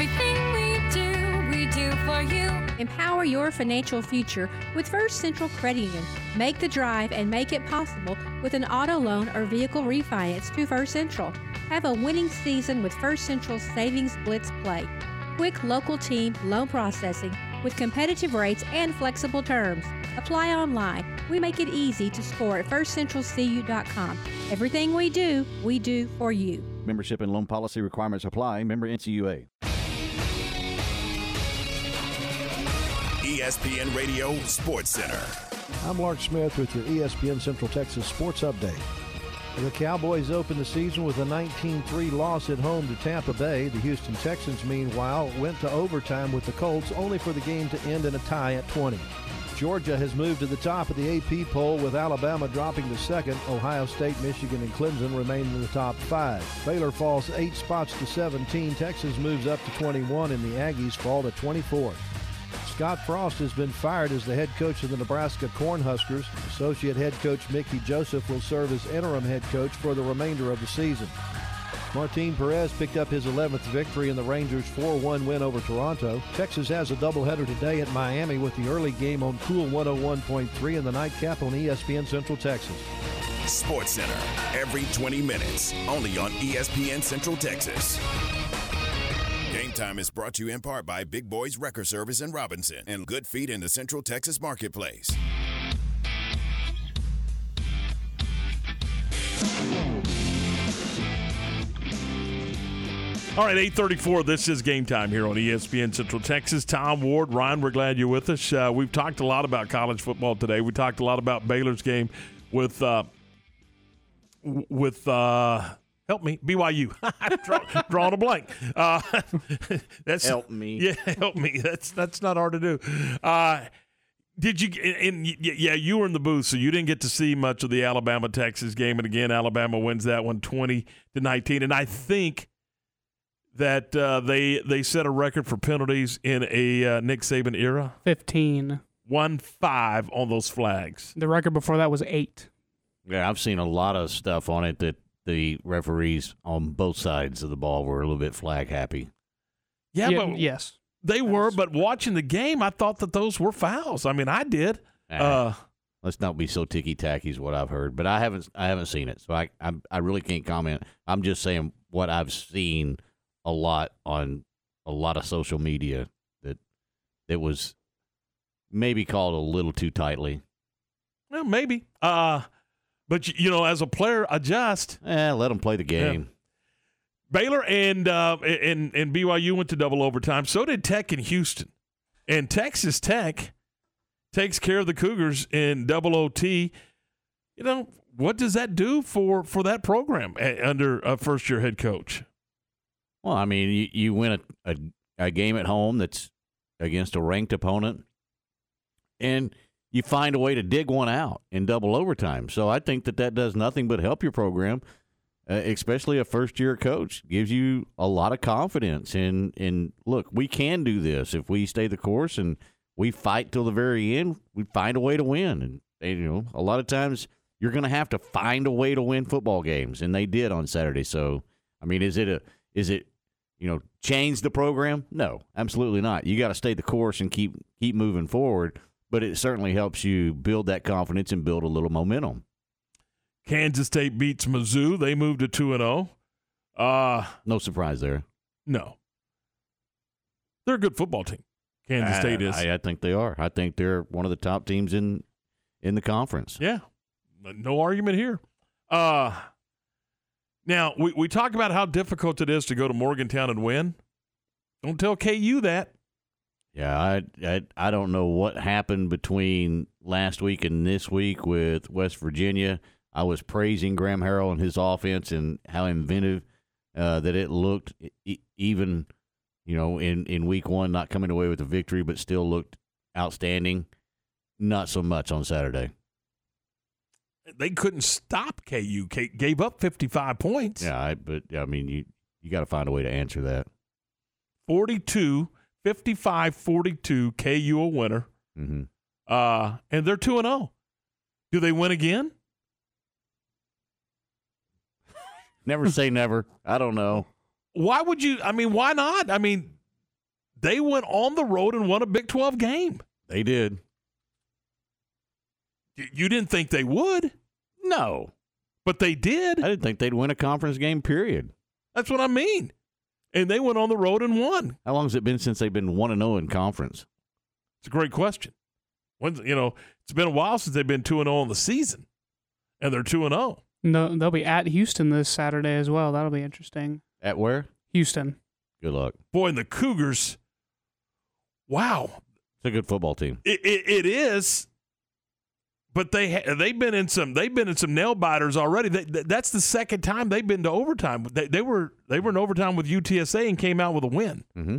Everything we do, we do for you. Empower your financial future with First Central Credit Union. Make the drive and make it possible with an auto loan or vehicle refinance to First Central. Have a winning season with First Central Savings Blitz Play. Quick local team loan processing with competitive rates and flexible terms. Apply online. We make it easy to score at firstcentralcu.com. Everything we do, we do for you. Membership and loan policy requirements apply. Member NCUA. ESPN Radio Sports Center. I'm Lark Smith with your ESPN Central Texas Sports Update. The Cowboys opened the season with a 19-3 loss at home to Tampa Bay. The Houston Texans, meanwhile, went to overtime with the Colts, only for the game to end in a tie at 20. Georgia has moved to the top of the AP poll with Alabama dropping to second. Ohio State, Michigan, and Clemson remain in the top five. Baylor falls eight spots to 17. Texas moves up to 21, and the Aggies fall to 24. Scott Frost has been fired as the head coach of the Nebraska Cornhuskers. Associate head coach Mickey Joseph will serve as interim head coach for the remainder of the season. Martin Perez picked up his 11th victory in the Rangers' 4-1 win over Toronto. Texas has a doubleheader today at Miami with the early game on Cool 101.3 and the nightcap on ESPN Central Texas. Sports Center, every 20 minutes, only on ESPN Central Texas. Game Time is brought to you in part by Big Boys Wrecker Service in Robinson and Good Feet in the Central Texas Marketplace. All right, 834. This is game time here on ESPN Central Texas. Tom Ward, Ryan, we're glad you're with us. Uh, we've talked a lot about college football today. We talked a lot about Baylor's game with, uh, with, uh, help me, BYU. Draw, drawing a blank. Uh, that's Help me. Yeah, help me. That's, that's not hard to do. Uh, did you? And y- y- yeah, you were in the booth, so you didn't get to see much of the Alabama Texas game. And again, Alabama wins that one, twenty to nineteen. And I think that uh, they they set a record for penalties in a uh, Nick Saban era. 15. One five on those flags. The record before that was eight. Yeah, I've seen a lot of stuff on it that the referees on both sides of the ball were a little bit flag happy. Yeah, Yeah, but yes, they were. But watching the game, I thought that those were fouls. I mean, I did. Uh, Let's not be so ticky tacky, is what I've heard. But I haven't, I haven't seen it, so I, I, I really can't comment. I'm just saying what I've seen a lot on a lot of social media that that was maybe called a little too tightly. well, maybe. Uh, but you, know, as a player, adjust. Eh, let them play the game. Baylor and uh, and and BYU went to double overtime. So did Tech and Houston, and Texas Tech takes care of the Cougars in double OT. You know what does that do for for that program a- under a first year head coach? Well, I mean, you, you win a, a a game at home that's against a ranked opponent, and you find a way to dig one out in double overtime. So I think that that does nothing but help your program, uh, especially a first year coach. Gives you a lot of confidence in in look, we can do this if we stay the course and we fight till the very end. We find a way to win, and you know, a lot of times you're going to have to find a way to win football games, and they did on Saturday. So, I mean, is it a is it you know change the program? No, absolutely not. You got to stay the course and keep keep moving forward. But it certainly helps you build that confidence and build a little momentum. Kansas State beats Mizzou. They moved to two and zero. Uh No surprise there. no, they're a good football team. Kansas I- State is. I, I think they are. I think they're one of the top teams in in the conference. Yeah, no argument here. Uh, now we we talk about how difficult it is to go to Morgantown and win. Don't tell KU that. Yeah, I, I I don't know what happened between last week and this week with West Virginia. I was praising Graham Harrell and his offense and how inventive uh, that it looked, e- even you know in in week one, not coming away with a victory, but still looked outstanding. Not so much on Saturday. They couldn't stop KU. K- gave up fifty five points. Yeah, I, but I mean you you got to find a way to answer that. 42, 55, 42. KU a winner. Mm-hmm. Uh, and they're two and zero. Do they win again? Never say never. I don't know. Why would you? I mean, why not? I mean, they went on the road and won a Big Twelve game. They did. Y- You didn't think they would, No, but they did. I didn't think they'd win a conference game. Period. That's what I mean. And they went on the road and won. How long has it been since they've been one and zero in conference? It's a great question. When's you know it's been a while since they've been two and zero in the season, and they're two and oh. zero. No, they'll be at Houston this Saturday as well. That'll be interesting. At where? Houston. Good luck. Boy, and the Cougars. Wow, It's a good football team. it, it, it is. But they they've been in some they've been in some nail biters already. They, that's the second time they've been to overtime. They, they were they were in overtime with UTSA and came out with a win. Mm-hmm.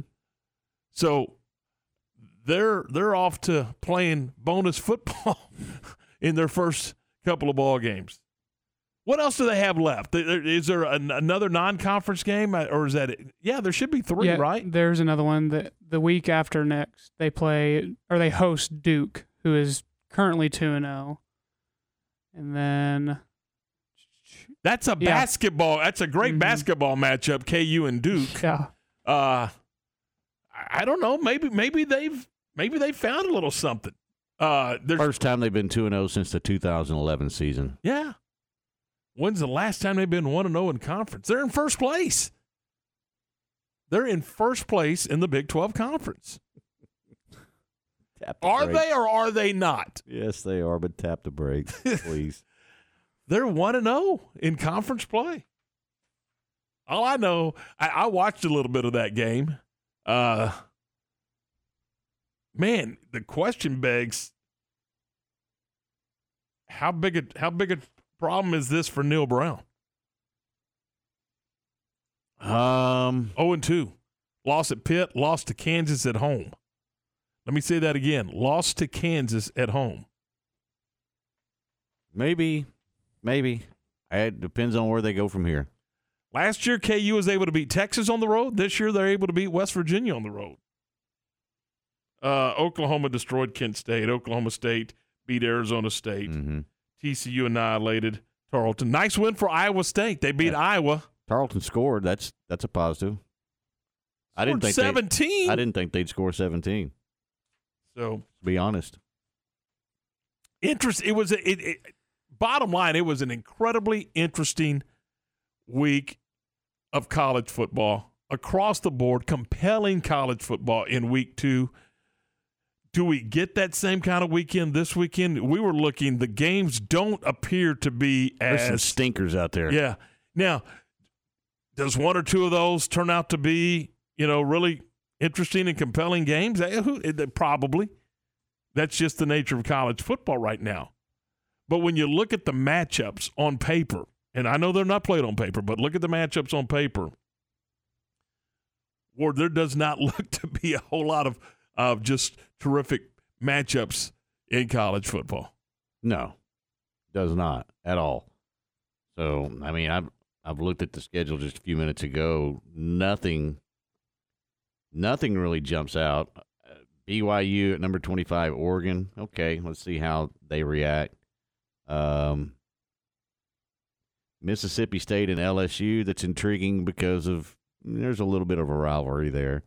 So they're they're off to playing bonus football in their first couple of ball games. What else do they have left? Is there an, another non-conference game, uh, or is that it? Yeah, there should be three, yeah, right? There's another one that the week after next they play or they host Duke, who is currently two and zero, and then That's a Yeah. basketball. That's a great Mhm. basketball matchup. KU and Duke. yeah, Uh, I I don't know. Maybe maybe they've maybe they found a little something. Uh, First time they've been 2 and 0 since the 2011 season. yeah. When's the last time they've been one and zero in conference? They're in first place. They're in first place in the Big Twelve conference. The Are they or are they not? Yes, they are, but tap the brakes, please. They're one and zero in conference play. All I know, I, I watched a little bit of that game. Uh, man, the question begs: how big a how big a problem is this for Neal Brown? Um, zero and two, lost at Pitt, lost to Kansas at home. Let me say that again: lost to Kansas at home. maybe, maybe. It depends on where they go from here. Last year, KU was able to beat Texas on the road. This year, they're able to beat West Virginia on the road. Uh, Oklahoma destroyed Kent State. Oklahoma State beat Arizona State. Mm-hmm. TCU annihilated Tarleton. Nice win for Iowa State. They beat Iowa. Tarleton scored. That's that's a positive. I didn't think 17. I didn't think they'd score 17. So To be honest, interest. It was a, it, it. Bottom line, it was an incredibly interesting week of college football across the board. Compelling college football in week two. Do we get that same kind of weekend this weekend? We were looking. The games don't appear to be there's as some stinkers out there. Yeah. Now, does one or two of those turn out to be, you know, really interesting and compelling games? Eh, eh, Probably. That's just the nature of college football right now. But when you look at the matchups on paper, and I know they're not played on paper, but look at the matchups on paper. Ward, there does not look to be a whole lot of, of just terrific matchups in college football. No, does not at all. So I mean, I've I've looked at the schedule just a few minutes ago. Nothing, nothing really jumps out. BYU at number twenty five, Oregon. Okay, let's see how they react. Um, Mississippi State and LSU. That's intriguing because of there's a little bit of a rivalry there,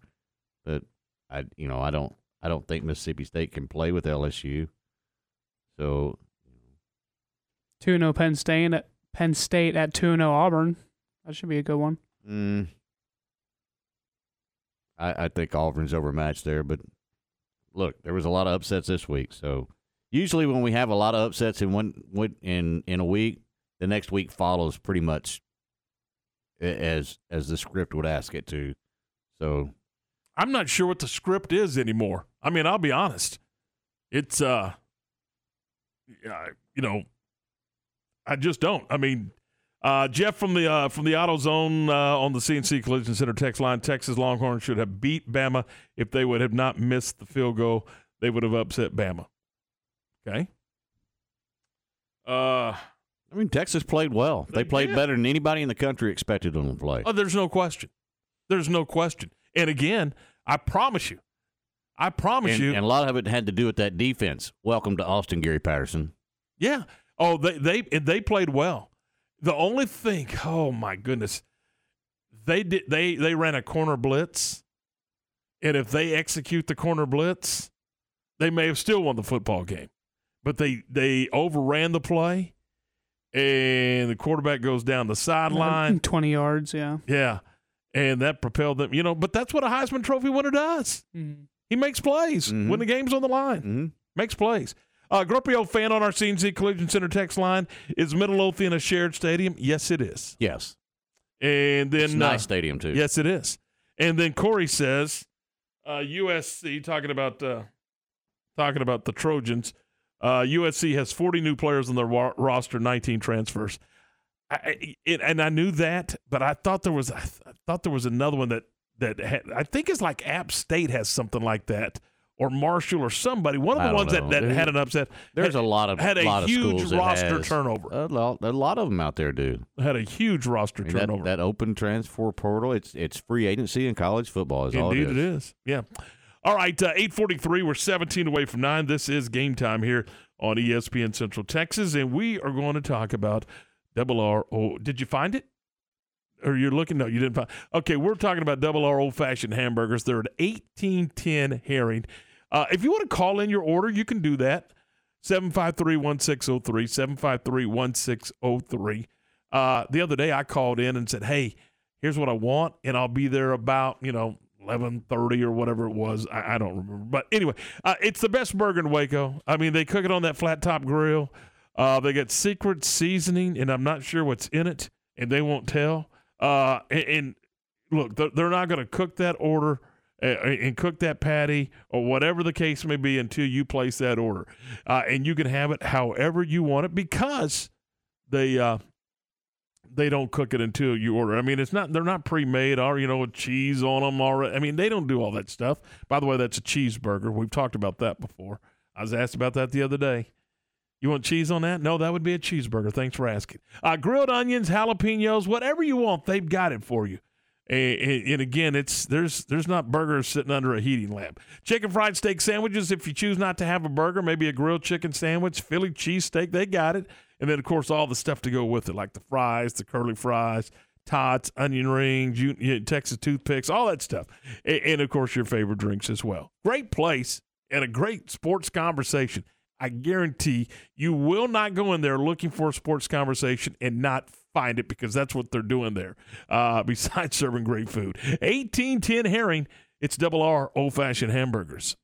but I you know I don't I don't think Mississippi State can play with LSU. So two and zero Penn State at Penn State at two and zero Auburn. That should be a good one. Mm. I, I think Auburn's overmatched there, but look, there was a lot of upsets this week. So usually when we have a lot of upsets in one in in a week, the next week follows pretty much as as the script would ask it to. So I'm not sure what the script is anymore. I mean, I'll be honest. It's uh yeah, you know, I just don't. I mean, uh, Jeff from the uh, from the AutoZone uh, on the CNC Collision Center text line, Texas Longhorns should have beat Bama if they would have not missed the field goal. They would have upset Bama. Okay. Uh, I mean, Texas played well. They, They played did. better than anybody in the country expected them to play. oh, there's no question. There's no question. And again, I promise you, I promise and, you, and a lot of it had to do with that defense. Welcome to Austin, Gary Patterson. Yeah. Oh, they they they played well. The only thing, oh my goodness, they did they they ran a corner blitz, and if they execute the corner blitz, they may have still won the football game. But they they overran the play, and the quarterback goes down the sideline. Twenty yards. Yeah. Yeah, and that propelled them. You know, but that's what a Heisman Trophy winner does. Mhm. He makes plays when the game's on the line. Mm-hmm. makes plays. Uh, grumpy old fan on our CNC Collision Center text line is Middle Midlothian a shared stadium? Yes, it is. Yes. And then It's a nice uh, stadium, too. Yes, it is. And then Corey says, uh, USC talking about uh, talking about the Trojans. Uh, USC has 40 new players on their wa- roster, 19 transfers. I, I- it, and I knew that, but I thought there was I, th- I thought there was another one that that had, I think it's like App State has something like that, or Marshall or somebody. One of the ones that, know. that There- had an upset. There's had, a lot of had a lot huge roster turnover. A lot, a lot of them out there do. Had a huge roster I mean, that- turnover. That, open transfer portal, it's it's free agency in college football. Is all Indeed, it is. it is. Yeah. All right, uh, eight forty-three. We're seventeen away from nine. This is game time here on ESPN Central Texas, and we are going to talk about double R. O. Did you find it? Or you're looking? No, you didn't find. Okay, we're talking about double R old-fashioned hamburgers. They're at eighteen ten herring. Uh, if you want to call in your order, you can do that. 753-1603, 753-1603. Uh, the other day I called in and said, hey, here's what I want, and I'll be there about, you know, 11.30 or whatever it was. I, I don't remember. But anyway, uh, it's the best burger in Waco. I mean, they cook it on that flat top grill. Uh, they got secret seasoning, and I'm not sure what's in it, and they won't tell. Uh, and, and look, they're, not going to cook that order and cook that patty or whatever the case may be until you place that order. Uh, and you can have it however you want it because they uh, they don't cook it until you order. I mean, it's not they're not pre-made or you know with cheese on them or I mean they don't do all that stuff. By the way, that's a cheeseburger. We've talked about that before. I was asked about that the other day. You want cheese on that? No, that would be a cheeseburger. Thanks for asking. Uh, grilled onions, jalapenos, whatever you want, they've got it for you. And, and- again, it's there's there's not burgers sitting under a heating lamp. Chicken fried steak sandwiches. If you choose not to have a burger, maybe a grilled chicken sandwich, Philly cheesesteak, they got it. And then of course all the stuff to go with it, like the fries, the curly fries, tots, onion rings, you, you- Texas toothpicks, all that stuff, and, and of course your favorite drinks as well. Great place and a great sports conversation. I guarantee you will not go in there looking for a sports conversation and not find it because that's what they're doing there. Uh, besides serving great food, eighteen ten herring. It's double R old fashioned hamburgers.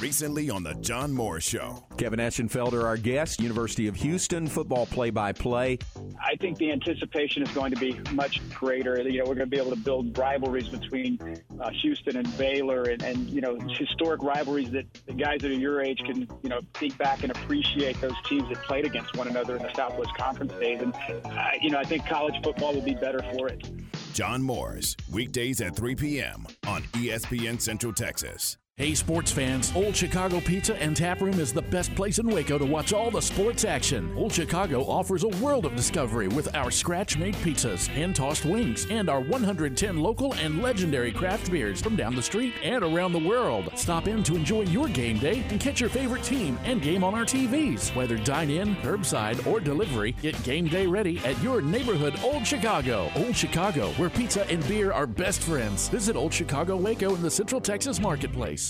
Recently on the John Moore Show. Kevin Eschenfelder, our guest, University of Houston football play-by-play. I think the anticipation is going to be much greater. You know, we're going to be able to build rivalries between uh, Houston and Baylor, and, and you know, historic rivalries that the guys that are your age can you know think back and appreciate those teams that played against one another in the Southwest Conference days. And uh, you know, I think college football will be better for it. John Moore's weekdays at 3 p.m. on ESPN Central Texas. Hey, sports fans, Old Chicago Pizza and Tap Room is the best place in Waco to watch all the sports action. Old Chicago offers a world of discovery with our scratch made pizzas, hand tossed wings, and our 110 local and legendary craft beers from down the street and around the world. Stop in to enjoy your game day and catch your favorite team and game on our TVs. Whether dine in, curbside, or delivery, get game day ready at your neighborhood Old Chicago. Old Chicago, where pizza and beer are best friends. Visit Old Chicago Waco in the Central Texas Marketplace.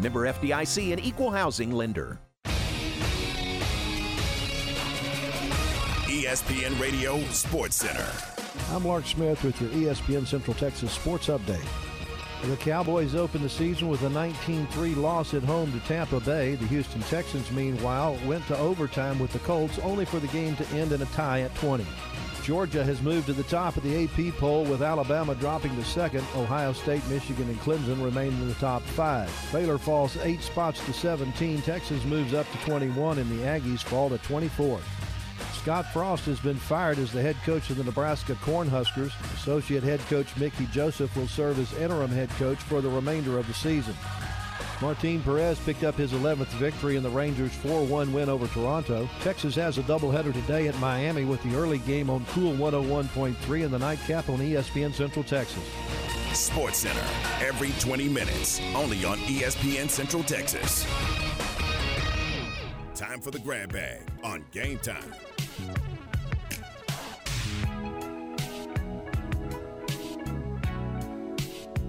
Member FDIC and equal housing lender. ESPN Radio Sports Center. I'm Lark Smith with your ESPN Central Texas Sports Update. The Cowboys opened the season with a 19-3 loss at home to Tampa Bay. The Houston Texans, meanwhile, went to overtime with the Colts, only for the game to end in a tie at 20. Georgia has moved to the top of the AP poll with Alabama dropping to second. Ohio State, Michigan, and Clemson remain in the top five. Baylor falls eight spots to 17. Texas moves up to 21, and the Aggies fall to 24. Scott Frost has been fired as the head coach of the Nebraska Cornhuskers. Associate head coach Mickey Joseph will serve as interim head coach for the remainder of the season. Martin Perez picked up his 11th victory in the Rangers' 4-1 win over Toronto. Texas has a doubleheader today at Miami with the early game on Cool 101.3 and the nightcap on ESPN Central Texas. Sports Center every 20 minutes, only on ESPN Central Texas. Time for the grab bag on Game Time.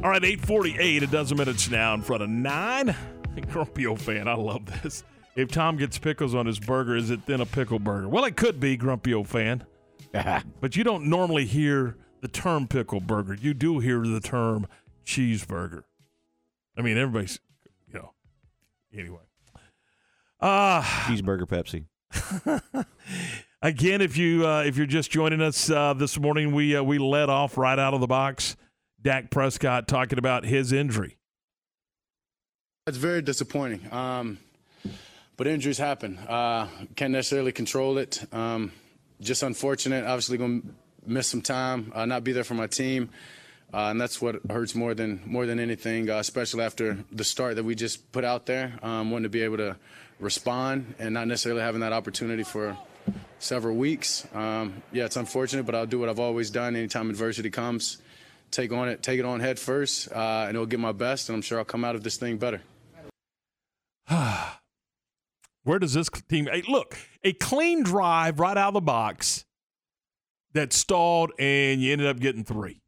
All right, 848, a dozen minutes now in front of nine. Grumpy old fan, I love this. If Tom gets pickles on his burger, is it then a pickle burger? Well, it could be, Grumpy old fan. but you don't normally hear the term pickle burger. You do hear the term cheeseburger. I mean, everybody's, you know, anyway. Uh, Cheeseburger Pepsi. Again, if you uh, if you're just joining us uh, this morning, we uh, we let off right out of the box. Dak Prescott talking about his injury. It's very disappointing. Um, but injuries happen. Uh, can't necessarily control it. Um, just unfortunate. Obviously, going to miss some time, uh, not be there for my team. Uh, and that's what hurts more than more than anything, uh, especially after the start that we just put out there. Um, wanting to be able to respond and not necessarily having that opportunity for several weeks. Um, yeah, it's unfortunate, but I'll do what I've always done. Anytime adversity comes, take on it, take it on head first, uh, and it'll get my best. And I'm sure I'll come out of this thing better. Where does this team? Hey, look, a clean drive right out of the box that stalled, and you ended up getting three.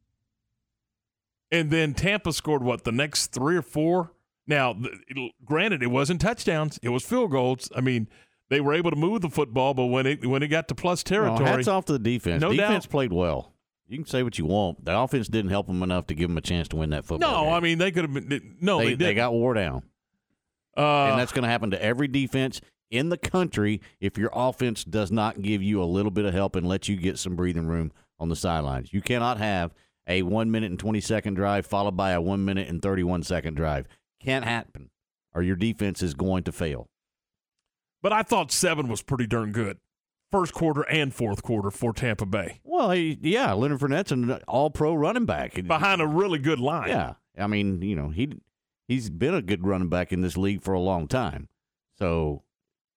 And then Tampa scored what the next three or four. Now, th- it- granted, it wasn't touchdowns; it was field goals. I mean, they were able to move the football, but when it when it got to plus Well, territory, hats off to the defense. No defense doubt. played well. You can say what you want. The offense didn't help them enough to give them a chance to win that football. No, game. I mean they could have been. No, they, they, didn't. got wore down. Uh, and that's going to happen to every defense in the country if your offense does not give you a little bit of help and let you get some breathing room on the sidelines. You cannot have a one minute and 20 second drive followed by a one minute and 31 second drive. Can't happen, or your defense is going to fail. But I thought seven was pretty darn good. First quarter and fourth quarter for Tampa Bay. Well, he, yeah, Leonard Fournette's an all pro running back. Behind a really good line. Yeah. I mean, you know, he he's been a good running back in this league for a long time. So,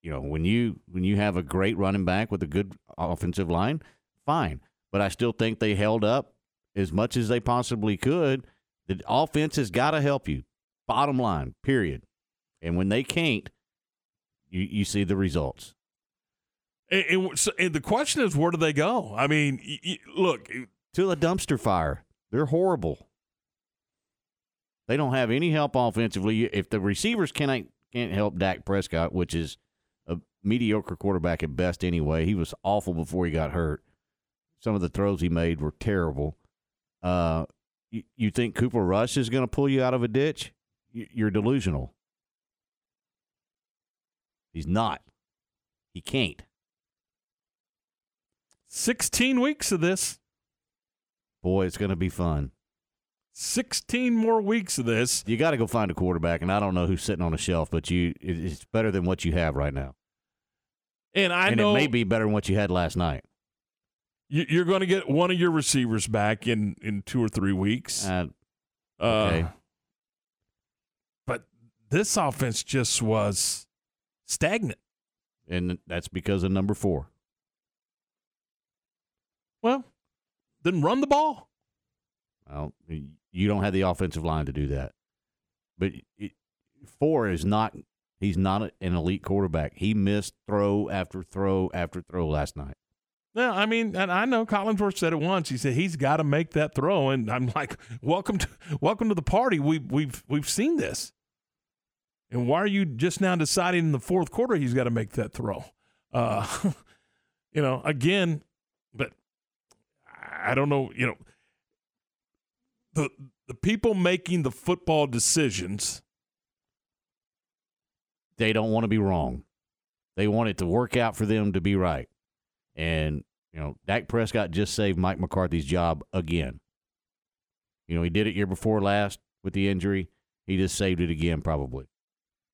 you know, when you when you have a great running back with a good offensive line, fine. But I still think they held up as much as they possibly could. The offense has got to help you. Bottom line, period. And when they can't, you you see the results. And, and, and the question is, where do they go? I mean, y- y- look, to the dumpster fire. They're horrible. They don't have any help offensively. If the receivers cannot can't help Dak Prescott, which is a mediocre quarterback at best anyway, he was awful before he got hurt. Some of the throws he made were terrible. Uh, you, you think Cooper Rush is going to pull you out of a ditch? You- You're delusional. He's not. He can't. 16 weeks of this. Boy, it's going to be fun. 16 more weeks of this. You got to go find a quarterback, and I don't know who's sitting on a shelf, but you it's better than what you have right now. And I and know it may be better than what you had last night. You- you're going to get one of your receivers back in, in two or three weeks. Uh, Uh, okay. but this offense just was stagnant. And that's because of number four. Well, then run the ball. Well, you don't have the offensive line to do that. But it, four is not. He's not an elite quarterback. He missed throw after throw after throw last night. Yeah, I mean, and I know Collinsworth said it once. He said he's got to make that throw, and I'm like, welcome to welcome to the party. We we've we've seen this. And why are you just now deciding in the fourth quarter he's got to make that throw? Uh, you know, again, but I don't know. You know, the the people making the football decisions they don't want to be wrong. They want it to work out for them to be right. And, you know, Dak Prescott just saved Mike McCarthy's job again. You know, he did it year before last with the injury. He just saved it again, probably.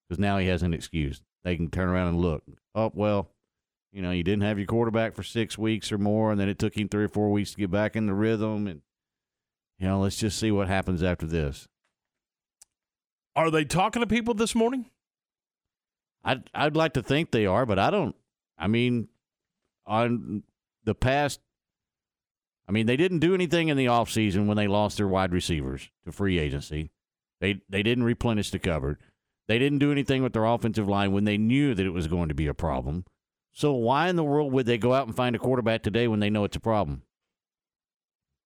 Because now he has an excuse. They can turn around and look. Oh, well, you know, you didn't have your quarterback for six weeks or more, and then it took him three or four weeks to get back in the rhythm. And, you know, let's just see what happens after this. Are they talking to people this morning? I'd I'd like to think they are, but I don't. I mean, on the past, I mean, they didn't do anything in the offseason when they lost their wide receivers to free agency. They they didn't replenish the cupboard. They didn't do anything with their offensive line when they knew that it was going to be a problem. So why in the world would they go out and find a quarterback today when they know it's a problem?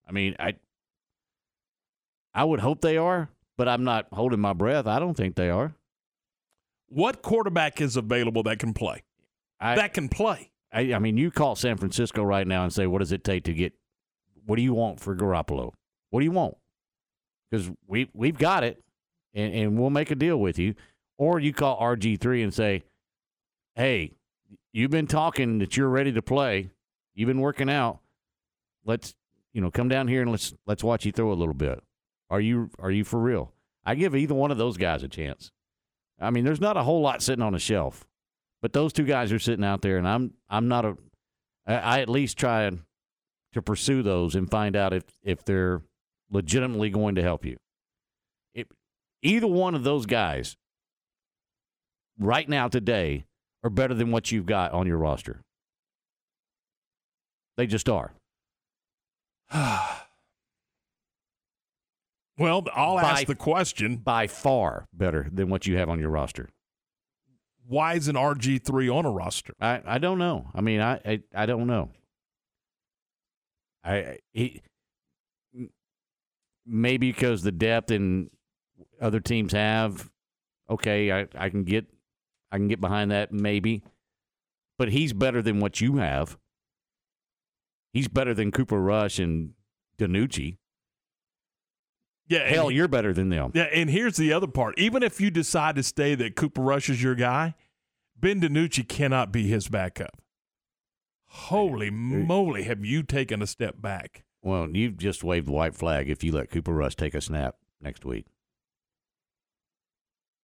I mean, I I would hope they are, but I'm not holding my breath. I don't think they are. What quarterback is available that can play? I, that can play. I, I mean, you call San Francisco right now and say, "What does it take to get? What do you want for Garoppolo? What do you want? Because we we've got it, and, and we'll make a deal with you." Or you call RG three and say, "Hey, you've been talking that you're ready to play. You've been working out. Let's you know come down here and let's let's watch you throw a little bit. Are you are you for real? I give either one of those guys a chance. I mean, there's not a whole lot sitting on a shelf, but those two guys are sitting out there, and I'm I'm not a. I, I at least try to pursue those and find out if if they're legitimately going to help you. If either one of those guys right now today are better than what you've got on your roster. They just are. Well, I'll By- ask the question: By far better than what you have on your roster. Why is an RG three on a roster? I, I don't know. I mean, I I, I don't know. I he maybe because the depth and other teams have. Okay, I, I can get I can get behind that maybe, but he's better than what you have. He's better than Cooper Rush and DiNucci. Yeah, Hell, he- you're better than them. Yeah, and here's the other part. Even if you decide to stay that Cooper Rush is your guy, Ben DiNucci cannot be his backup. Holy moly, have you taken a step back? Well, you've just waved the white flag if you let Cooper Rush take a snap next week.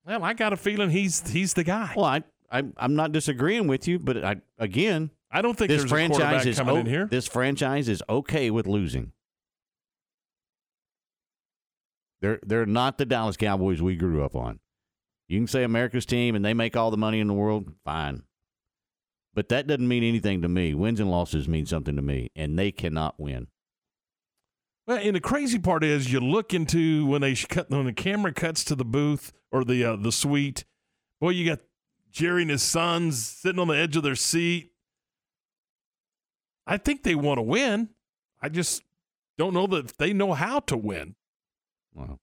Well, I got a feeling he's he's the guy. Well, I, I I'm not disagreeing with you, but I again, I don't think this there's a franchise quarterback is coming o- in here. This franchise is okay with losing. They're they're not the Dallas Cowboys we grew up on. You can say America's team and they make all the money in the world, fine. But that doesn't mean anything to me. Wins and losses mean something to me, and they cannot win. Well, and the crazy part is, you look into when they cut when the camera cuts to the booth or the uh, the suite. Boy, you got Jerry and his sons sitting on the edge of their seat. I think they want to win. I just don't know that they know how to win. Well,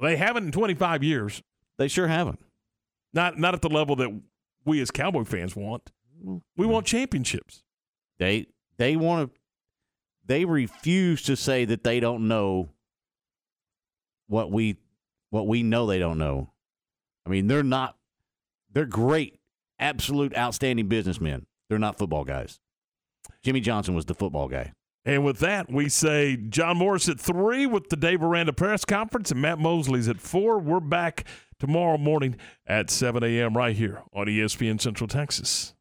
They haven't in 25 years. They sure haven't. Not not at the level that we as Cowboy fans want. We want championships. They they want to they refuse to say that they don't know what we what we know they don't know. I mean, they're not they're great, absolute outstanding businessmen. They're not football guys. Jimmy Johnson was the football guy. And with that, we say John Moore's at three with the Dave Aranda press conference, and Matt Mosley's at four. We're back tomorrow morning at 7 a.m. right here on ESPN Central Texas.